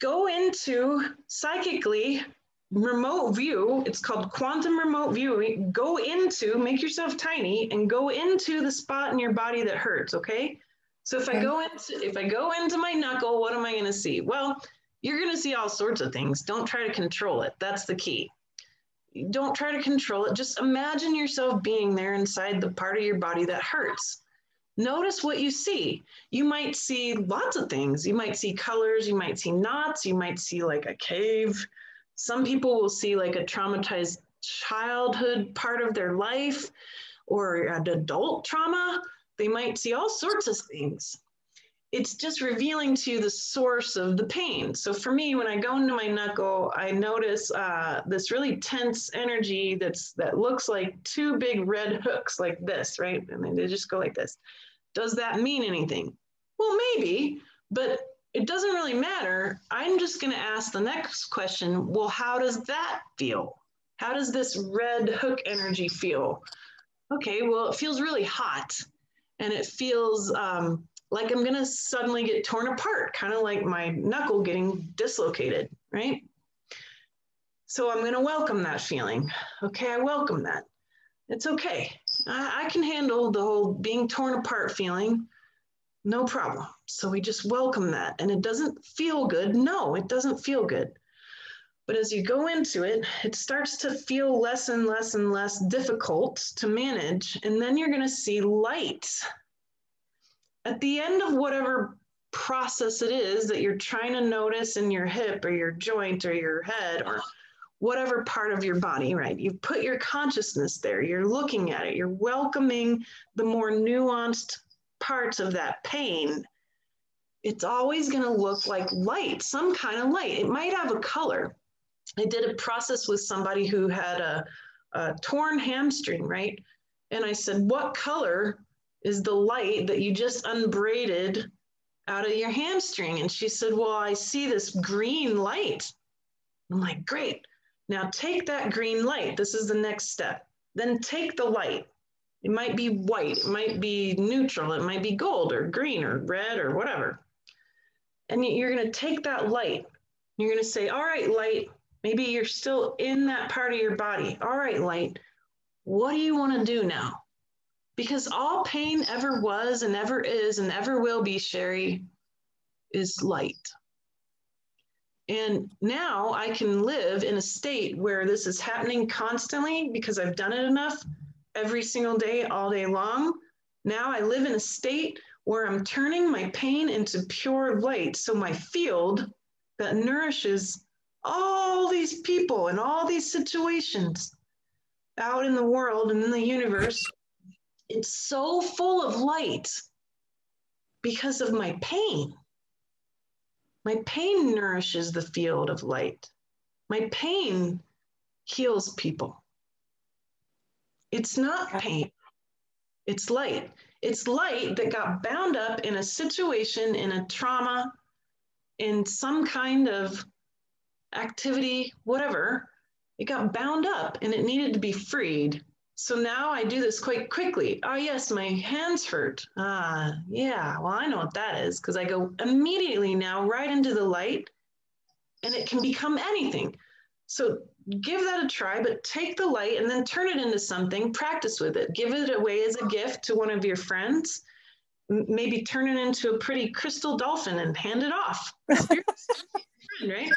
[SPEAKER 2] Go into psychically remote view. It's called quantum remote viewing. Go into, make yourself tiny and go into the spot in your body that hurts, okay? So if I go into if I go into my knuckle, what am I going to see? Well, you're going to see all sorts of things. Don't try to control it. That's the key. Don't try to control it. Just imagine yourself being there inside the part of your body that hurts. Notice what you see. You might see lots of things. You might see colors, you might see knots, you might see like a cave. Some people will see like a traumatized childhood part of their life or an adult trauma. They might see all sorts of things. It's just revealing to you the source of the pain. So for me, when I go into my knuckle, I notice uh, this really tense energy that's that looks like two big red hooks like this, right? And they just go like this. Does that mean anything? Well, maybe, but it doesn't really matter. I'm just going to ask the next question. Well, how does that feel? How does this red hook energy feel? Okay, well, it feels really hot and it feels um, like I'm going to suddenly get torn apart, kind of like my knuckle getting dislocated, right? So I'm going to welcome that feeling. Okay, I welcome that. It's okay. I, I can handle the whole being torn apart feeling. No problem. So we just welcome that. And it doesn't feel good. No, it doesn't feel good. But as you go into it, it starts to feel less and less and less difficult to manage. And then you're going to see light at the end of whatever process it is that you're trying to notice in your hip or your joint or your head or whatever part of your body, right? You put your consciousness there, you're looking at it, you're welcoming the more nuanced parts of that pain. It's always going to look like light, some kind of light. It might have a color. I did a process with somebody who had a, a torn hamstring, right? And I said, What color is the light that you just unbraided out of your hamstring. And she said, Well, I see this green light. I'm like, Great. Now take that green light. This is the next step. Then take the light. It might be white, it might be neutral, it might be gold or green or red or whatever. And you're going to take that light. You're going to say, All right, light, maybe you're still in that part of your body. All right, light, what do you want to do now? Because all pain ever was and ever is and ever will be, Sherry, is light. And now I can live in a state where this is happening constantly because I've done it enough every single day, all day long. Now I live in a state where I'm turning my pain into pure light. So my field that nourishes all these people and all these situations out in the world and in the universe it's so full of light because of my pain. My pain nourishes the field of light. My pain heals people. It's not pain, it's light. It's light that got bound up in a situation, in a trauma, in some kind of activity, whatever. It got bound up and it needed to be freed. So now I do this quite quickly. Oh, yes, my hands hurt. Ah, yeah, well, I know what that is because I go immediately now right into the light and it can become anything. So give that a try, but take the light and then turn it into something, practice with it, give it away as a gift to one of your friends. Maybe turn it into a pretty crystal dolphin and hand it off. right?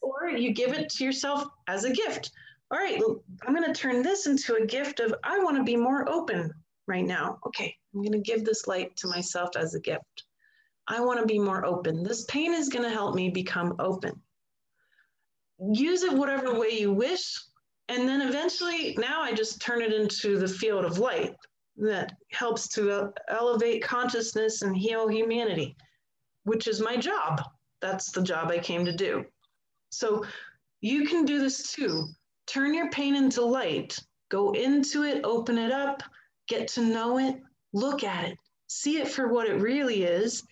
[SPEAKER 2] Or you give it to yourself as a gift all right, I'm going to turn this into a gift of I want to be more open right now. Okay, I'm going to give this light to myself as a gift. I want to be more open. This pain is going to help me become open. Use it whatever way you wish. And then eventually, now I just turn it into the field of light that helps to uh, elevate consciousness and heal humanity, which is my job. That's the job I came to do. So you can do this too turn your pain into light. Go into it, open it up, get to know it, look at it, see it for what it really is,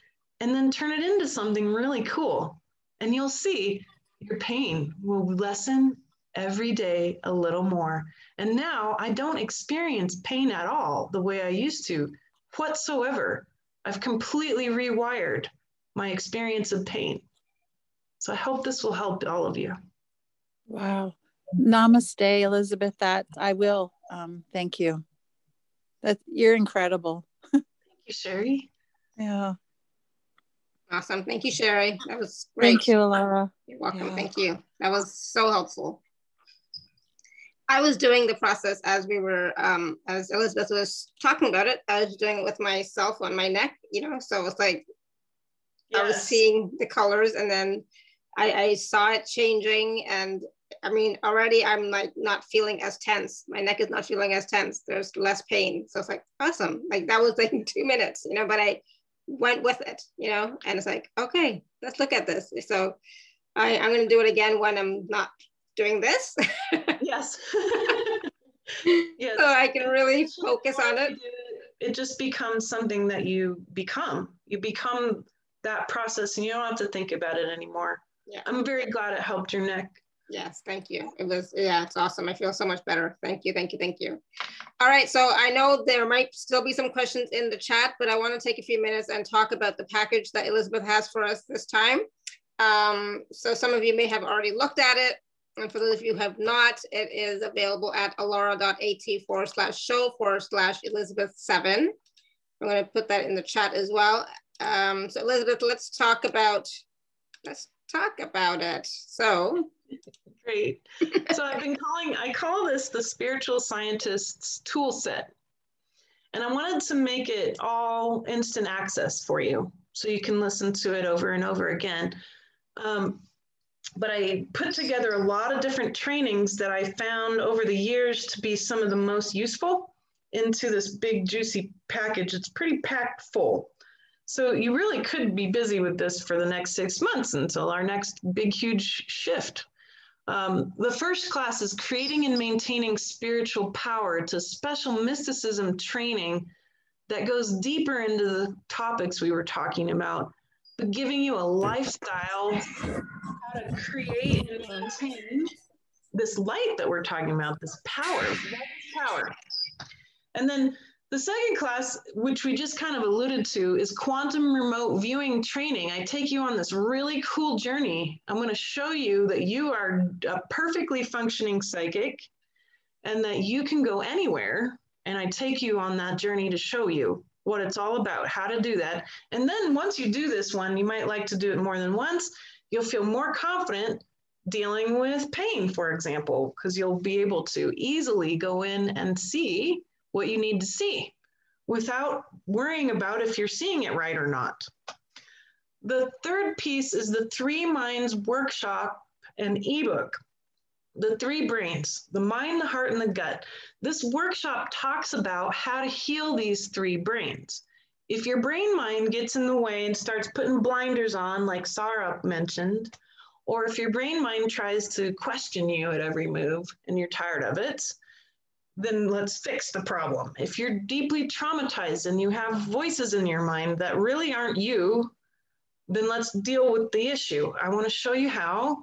[SPEAKER 2] and then turn it into something really cool. And you'll see your pain will lessen every day a little more. And now I don't experience pain at all the way I used to whatsoever. I've completely rewired my experience of pain. So I hope this will help all of you.
[SPEAKER 6] Wow. Namaste, Elizabeth. That I will. Um, thank you. That you're incredible.
[SPEAKER 2] thank you, Sherry.
[SPEAKER 6] Yeah.
[SPEAKER 1] Awesome. Thank you, Sherry. That was great.
[SPEAKER 6] Thank you, Laura.
[SPEAKER 1] You're welcome. Yeah. Thank you. That was so helpful. I was doing the process as we were, um, as Elizabeth was talking about it. I was doing it with myself on my neck, you know. So it's like yes. I was seeing the colors, and then I, I saw it changing, and I mean, already I'm like not feeling as tense. My neck is not feeling as tense. There's less pain. So it's like awesome. Like that was like two minutes, you know, but I went with it, you know, and it's like, okay, let's look at this. So I, I'm gonna do it again when I'm not doing this.
[SPEAKER 2] yes.
[SPEAKER 1] yes. So I can really focus on it.
[SPEAKER 2] It just becomes something that you become. You become that process and you don't have to think about it anymore. Yeah. I'm very glad it helped your neck
[SPEAKER 1] Yes, thank you. It was, yeah, it's awesome. I feel so much better. Thank you, thank you, thank you. All right, so I know there might still be some questions in the chat, but I want to take a few minutes and talk about the package that Elizabeth has for us this time. Um, so some of you may have already looked at it. And for those of you who have not, it is available at alara.at forward slash show forward slash Elizabeth seven. I'm going to put that in the chat as well. Um, so Elizabeth, let's talk about, let's talk about it. So
[SPEAKER 2] Great. So I've been calling, I call this the spiritual scientist's tool set. And I wanted to make it all instant access for you so you can listen to it over and over again. Um, but I put together a lot of different trainings that I found over the years to be some of the most useful into this big juicy package. It's pretty packed full. So you really could be busy with this for the next six months until our next big, huge shift. Um, the first class is creating and maintaining spiritual power. A special mysticism training that goes deeper into the topics we were talking about, but giving you a lifestyle how to create and maintain this light that we're talking about, this power, power. And then the second class, which we just kind of alluded to, is quantum remote viewing training. I take you on this really cool journey. I'm going to show you that you are a perfectly functioning psychic and that you can go anywhere. And I take you on that journey to show you what it's all about, how to do that. And then once you do this one, you might like to do it more than once. You'll feel more confident dealing with pain, for example, because you'll be able to easily go in and see what you need to see without worrying about if you're seeing it right or not. The third piece is the Three Minds workshop and ebook. The three brains, the mind, the heart, and the gut. This workshop talks about how to heal these three brains. If your brain mind gets in the way and starts putting blinders on, like Sarah mentioned, or if your brain mind tries to question you at every move and you're tired of it, then let's fix the problem. If you're deeply traumatized and you have voices in your mind that really aren't you, then let's deal with the issue. I want to show you how.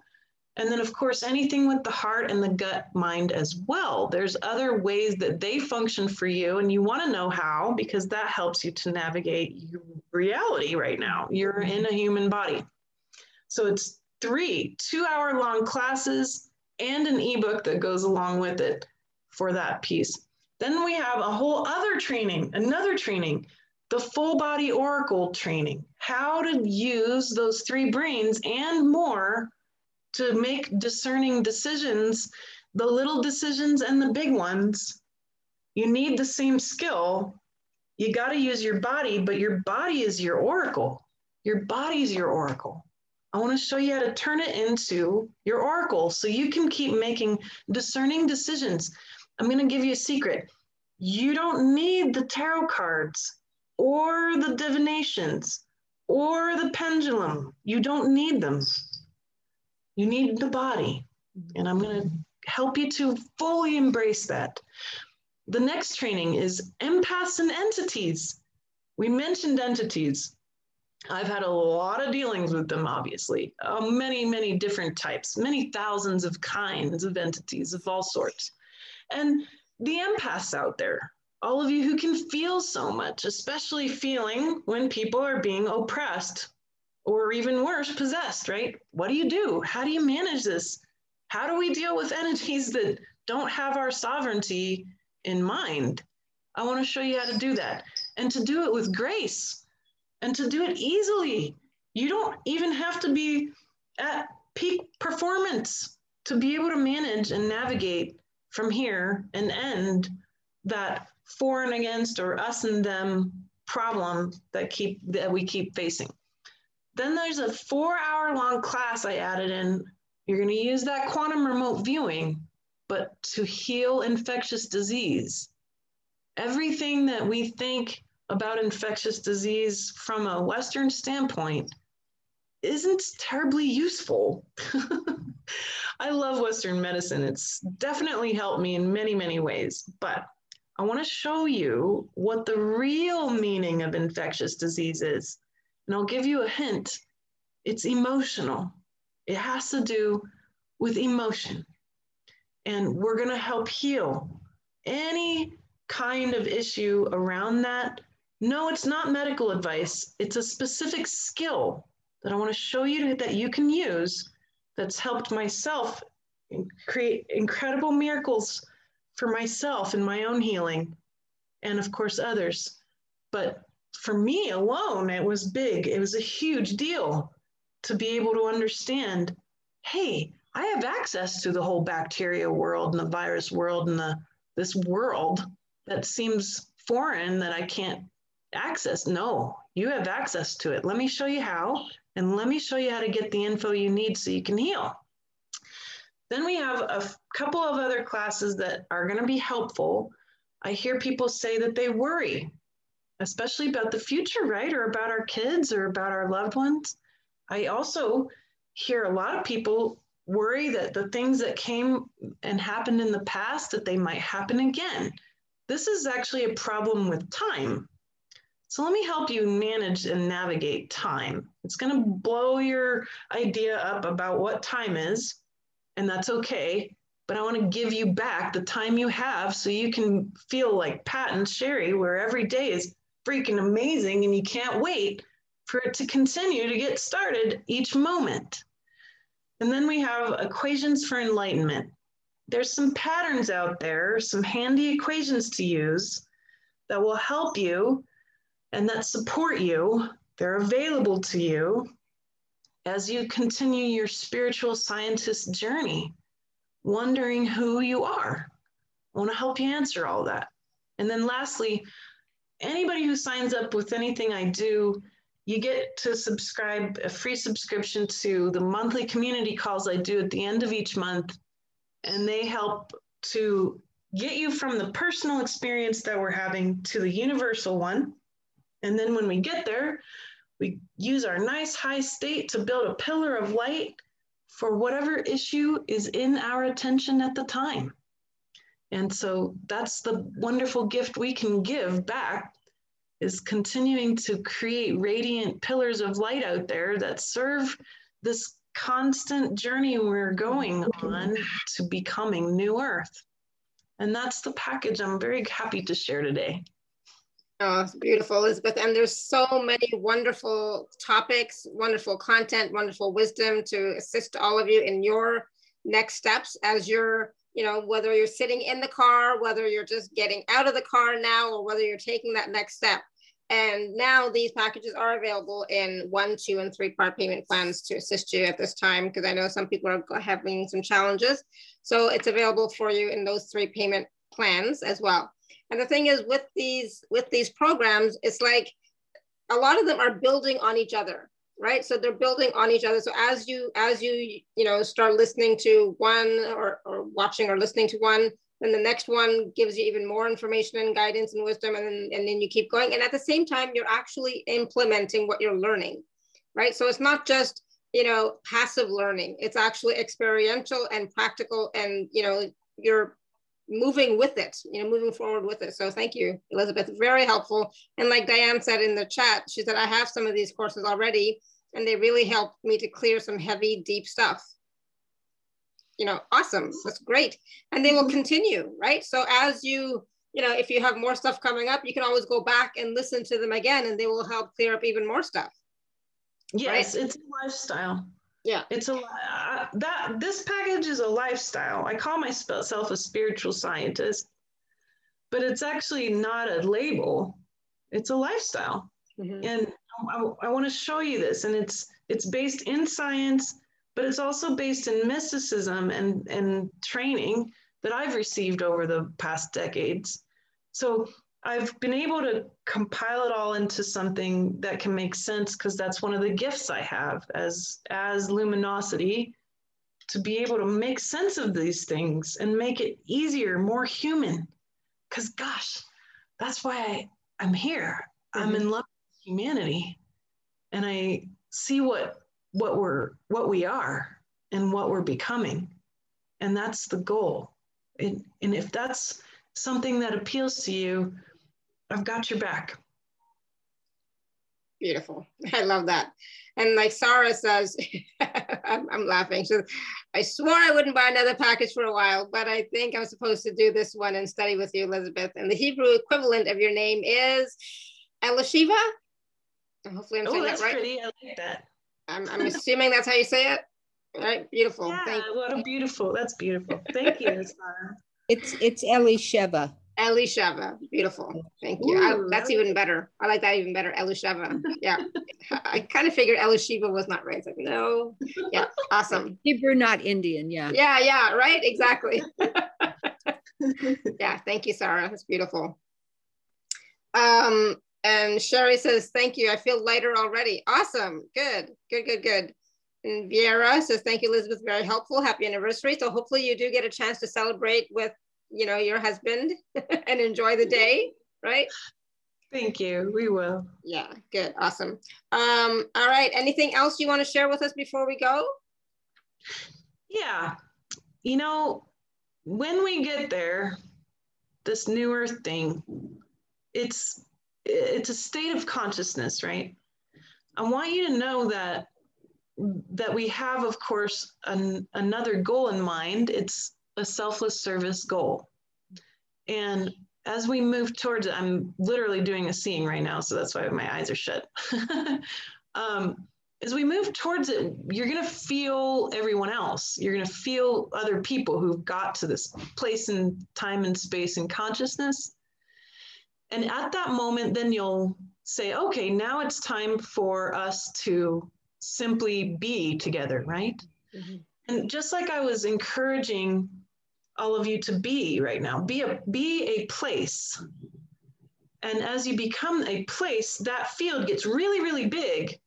[SPEAKER 2] And then, of course, anything with the heart and the gut mind as well. There's other ways that they function for you, and you want to know how because that helps you to navigate your reality right now. You're in a human body. So it's three two hour long classes and an ebook that goes along with it for that piece. Then we have a whole other training, another training, the full body oracle training, how to use those three brains and more to make discerning decisions, the little decisions and the big ones. You need the same skill. You got to use your body, but your body is your oracle. Your body is your oracle. I want to show you how to turn it into your oracle so you can keep making discerning decisions. I'm going to give you a secret. You don't need the tarot cards or the divinations or the pendulum. You don't need them. You need the body. And I'm going to help you to fully embrace that. The next training is empaths and entities. We mentioned entities. I've had a lot of dealings with them, obviously. Uh, many, many different types, many thousands of kinds of entities of all sorts and the empaths out there, all of you who can feel so much, especially feeling when people are being oppressed or even worse, possessed, right? What do you do? How do you manage this? How do we deal with entities that don't have our sovereignty in mind? I want to show you how to do that and to do it with grace and to do it easily. You don't even have to be at peak performance to be able to manage and navigate from here and end that for and against or us and them problem that keep that we keep facing. Then there's a four hour long class I added in. You're going to use that quantum remote viewing, but to heal infectious disease. Everything that we think about infectious disease from a Western standpoint isn't terribly useful. I love Western medicine. It's definitely helped me in many, many ways. But I want to show you what the real meaning of infectious disease is. And I'll give you a hint it's emotional, it has to do with emotion. And we're going to help heal any kind of issue around that. No, it's not medical advice. It's a specific skill that I want to show you that you can use that's helped myself create incredible miracles for myself and my own healing and of course others. But for me alone, it was big. It was a huge deal to be able to understand hey, I have access to the whole bacteria world and the virus world and the this world that seems foreign that I can't access. No, you have access to it. Let me show you how, and let me show you how to get the info you need so you can heal. Then we have a couple of other classes that are going to be helpful. I hear people say that they worry, especially about the future, right? Or about our kids or about our loved ones. I also hear a lot of people worry that the things that came and happened in the past that they might happen again. This is actually a problem with time. So let me help you manage and navigate time. It's going to blow your idea up about what time is, and that's okay. But I want to give you back the time you have so you can feel like Pat and Sherry, where every day is freaking amazing and you can't wait for it to continue to get started each moment. And then we have equations for enlightenment. There's some patterns out there, some handy equations to use that will help you and that support you. They're available to you as you continue your spiritual scientist journey, wondering who you are. I want to help you answer all that. And then lastly, anybody who signs up with anything I do you get to subscribe a free subscription to the monthly community calls I do at the end of each month. And they help to get you from the personal experience that we're having to the universal one. And then when we get there, we use our nice high state to build a pillar of light for whatever issue is in our attention at the time. And so that's the wonderful gift we can give back is continuing to create radiant pillars of light out there that serve this constant journey we're going on to becoming new earth. And that's the package I'm very happy to share today.
[SPEAKER 1] Oh, it's beautiful, Elizabeth. And there's so many wonderful topics, wonderful content, wonderful wisdom to assist all of you in your next steps as you're, you know, whether you're sitting in the car, whether you're just getting out of the car now, or whether you're taking that next step. And now these packages are available in one, two, and three part payment plans to assist you at this time, because I know some people are having some challenges. So it's available for you in those three payment plans as well. And the thing is with these, with these programs, it's like a lot of them are building on each other, right? So they're building on each other. So as you, as you, you know, start listening to one or, or watching or listening to one, then the next one gives you even more information and guidance and wisdom and then, and then you keep going and at the same time you're actually implementing what you're learning right so it's not just you know passive learning it's actually experiential and practical and you know you're moving with it you know moving forward with it so thank you elizabeth very helpful and like diane said in the chat she said i have some of these courses already and they really helped me to clear some heavy deep stuff you know, awesome. That's great. And they will mm-hmm. continue, right? So as you, you know, if you have more stuff coming up, you can always go back and listen to them again and they will help clear up even more stuff.
[SPEAKER 2] Yes, right? it's a lifestyle.
[SPEAKER 1] Yeah.
[SPEAKER 2] It's a uh, that this package is a lifestyle. I call myself a spiritual scientist, but it's actually not a label. It's a lifestyle. Mm-hmm. And I, I want to show you this and it's it's based in science but it's also based in mysticism and, and training that I've received over the past decades. So I've been able to compile it all into something that can make sense because that's one of the gifts I have as as luminosity to be able to make sense of these things and make it easier, more human. Because gosh, that's why I, I'm here. Mm-hmm. I'm in love with humanity. And I see what what we're what we are and what we're becoming and that's the goal and, and if that's something that appeals to you i've got your back
[SPEAKER 1] beautiful. I love that. And like Sarah says, I'm, I'm, laughing. So I swore I wouldn't buy another package for a while, but I think I'm supposed to do this one and study with you, Elizabeth. And the Hebrew equivalent of your name is Elishiva. Hopefully I'm oh, saying
[SPEAKER 2] oh, that's
[SPEAKER 1] that right.
[SPEAKER 2] pretty. I like that.
[SPEAKER 1] I'm, I'm assuming that's how you say it. All right, beautiful.
[SPEAKER 2] Yeah,
[SPEAKER 1] Thank
[SPEAKER 2] what a beautiful. That's beautiful. Thank you, Sarah.
[SPEAKER 3] It's it's Elisheva.
[SPEAKER 1] Elisheva. Beautiful. Thank you. I, that's even better. I like that even better. Elisheva. Yeah. I kind of figured Elishiva was not right. Like, no. Yeah. Awesome.
[SPEAKER 3] Hebrew, not Indian. Yeah.
[SPEAKER 1] Yeah. Yeah. Right. Exactly. yeah. Thank you, Sarah. That's beautiful. Um, and Sherry says, thank you. I feel lighter already. Awesome. Good. Good, good, good. And Viera says, thank you, Elizabeth. Very helpful. Happy anniversary. So hopefully you do get a chance to celebrate with you know, your husband and enjoy the day, right?
[SPEAKER 2] Thank you. We will.
[SPEAKER 1] Yeah, good. Awesome. Um, all right. Anything else you want to share with us before we go?
[SPEAKER 2] Yeah. You know, when we get there, this new earth thing, it's it's a state of consciousness, right? I want you to know that that we have, of course, an, another goal in mind. It's a selfless service goal. And as we move towards it, I'm literally doing a seeing right now, so that's why my eyes are shut. um, as we move towards it, you're going to feel everyone else. You're going to feel other people who've got to this place in time and space and consciousness. And at that moment, then you'll say, okay, now it's time for us to simply be together, right? Mm-hmm. And just like I was encouraging all of you to be right now. Be a be a place. And as you become a place, that field gets really, really big.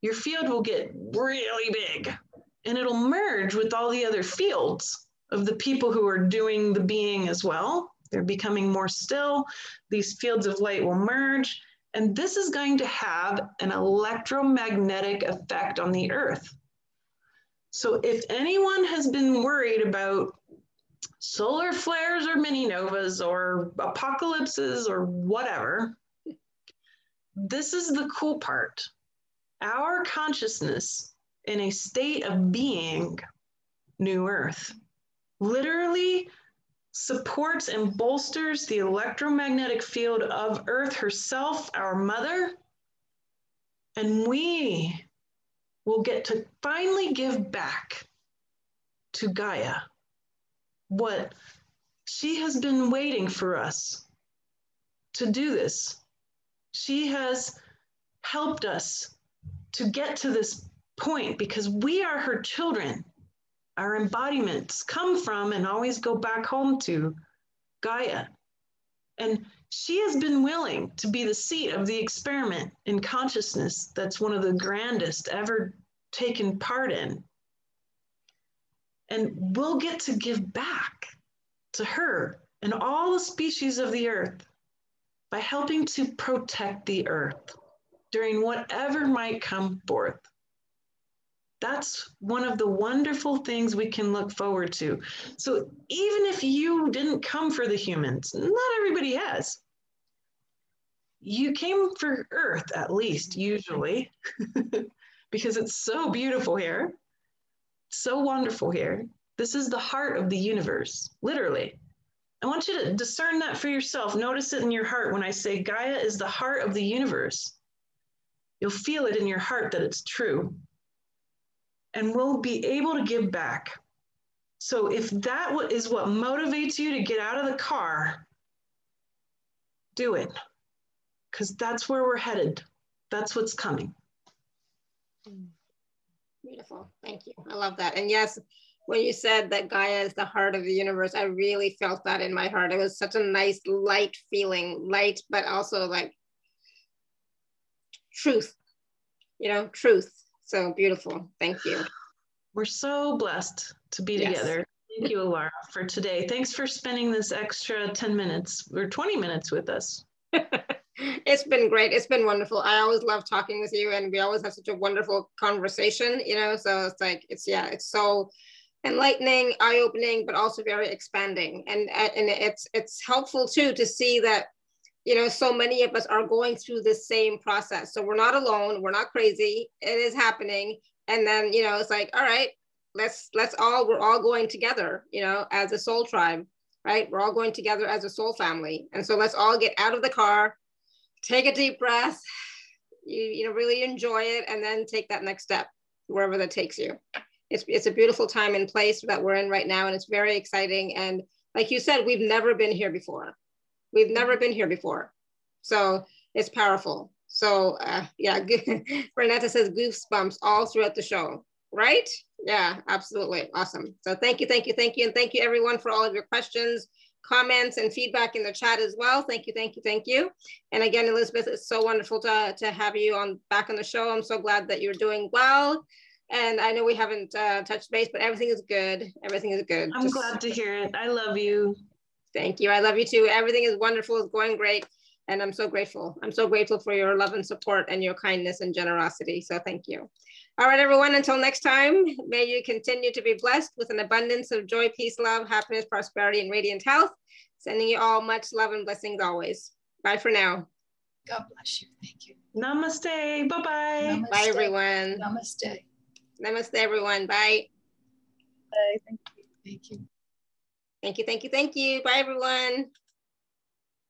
[SPEAKER 2] Your field will get really big and it'll merge with all the other fields of the people who are doing the being as well. They're becoming more still. These fields of light will merge. And this is going to have an electromagnetic effect on the earth. So if anyone has been worried about solar flares or mini novas or apocalypses or whatever. This is the cool part. Our consciousness in a state of being, New Earth, literally supports and bolsters the electromagnetic field of Earth herself, our mother. And we will get to finally give back to Gaia what she has been waiting for us to do this. She has helped us to get to this point because we are her children. Our embodiments come from and always go back home to Gaia. And she has been willing to be the seat of the experiment in consciousness that's one of the grandest ever taken part in. And we'll get to give back to her and all the species of the earth by helping to protect the earth during whatever might come forth. That's one of the wonderful things we can look forward to. So, even if you didn't come for the humans, not everybody has. You came for Earth, at least, usually, because it's so beautiful here so wonderful here. This is the heart of the universe, literally. I want you to discern that for yourself. Notice it in your heart when I say Gaia is the heart of the universe. You'll feel it in your heart that it's true. And we'll be able to give back. So if that is what motivates you to get out of the car, do it. Because that's where we're headed. That's what's coming.
[SPEAKER 1] Mm. Beautiful. Thank you. I love that. And yes, when you said that Gaia is the heart of the universe, I really felt that in my heart. It was such a nice, light feeling, light, but also like truth, you know, truth. So beautiful. Thank you.
[SPEAKER 2] We're so blessed to be yes. together. Thank you, Alara, for today. Thanks for spending this extra 10 minutes or 20 minutes with us.
[SPEAKER 1] it's been great. It's been wonderful. I always love talking with you, and we always have such a wonderful conversation. You know, so it's like it's yeah, it's so enlightening, eye-opening, but also very expanding, and uh, and it's it's helpful too to see that you know, so many of us are going through the same process. So we're not alone. We're not crazy. It is happening. And then, you know, it's like, all right, let's let's all we're all going together, you know, as a soul tribe, right? We're all going together as a soul family. And so let's all get out of the car, take a deep breath, you, you know, really enjoy it, and then take that next step, wherever that takes you. It's, it's a beautiful time and place that we're in right now, and it's very exciting. And like you said, we've never been here before. We've never been here before. So it's powerful. So uh, yeah, Renata says goosebumps all throughout the show, right? Yeah, absolutely. Awesome. So thank you, thank you, thank you. And thank you everyone for all of your questions, comments, and feedback in the chat as well. Thank you, thank you, thank you. And again, Elizabeth, it's so wonderful to, to have you on back on the show. I'm so glad that you're doing well. And I know we haven't uh, touched base, but everything is good. Everything is good.
[SPEAKER 2] I'm Just, glad to hear it. I love you.
[SPEAKER 1] Thank you. I love you too. Everything is wonderful. It's going great. And I'm so grateful. I'm so grateful for your love and support and your kindness and generosity. So thank you. All right, everyone, until next time, may you continue to be blessed with an abundance of joy, peace, love, happiness, prosperity, and radiant health. Sending you all much love and blessings always. Bye for now.
[SPEAKER 5] God bless you. Thank you.
[SPEAKER 2] Namaste. Bye-bye.
[SPEAKER 1] Bye, everyone.
[SPEAKER 5] Namaste.
[SPEAKER 1] Namaste, everyone. Bye.
[SPEAKER 5] Bye. Thank you. Thank you.
[SPEAKER 1] Thank you, thank you, thank you. Bye, everyone.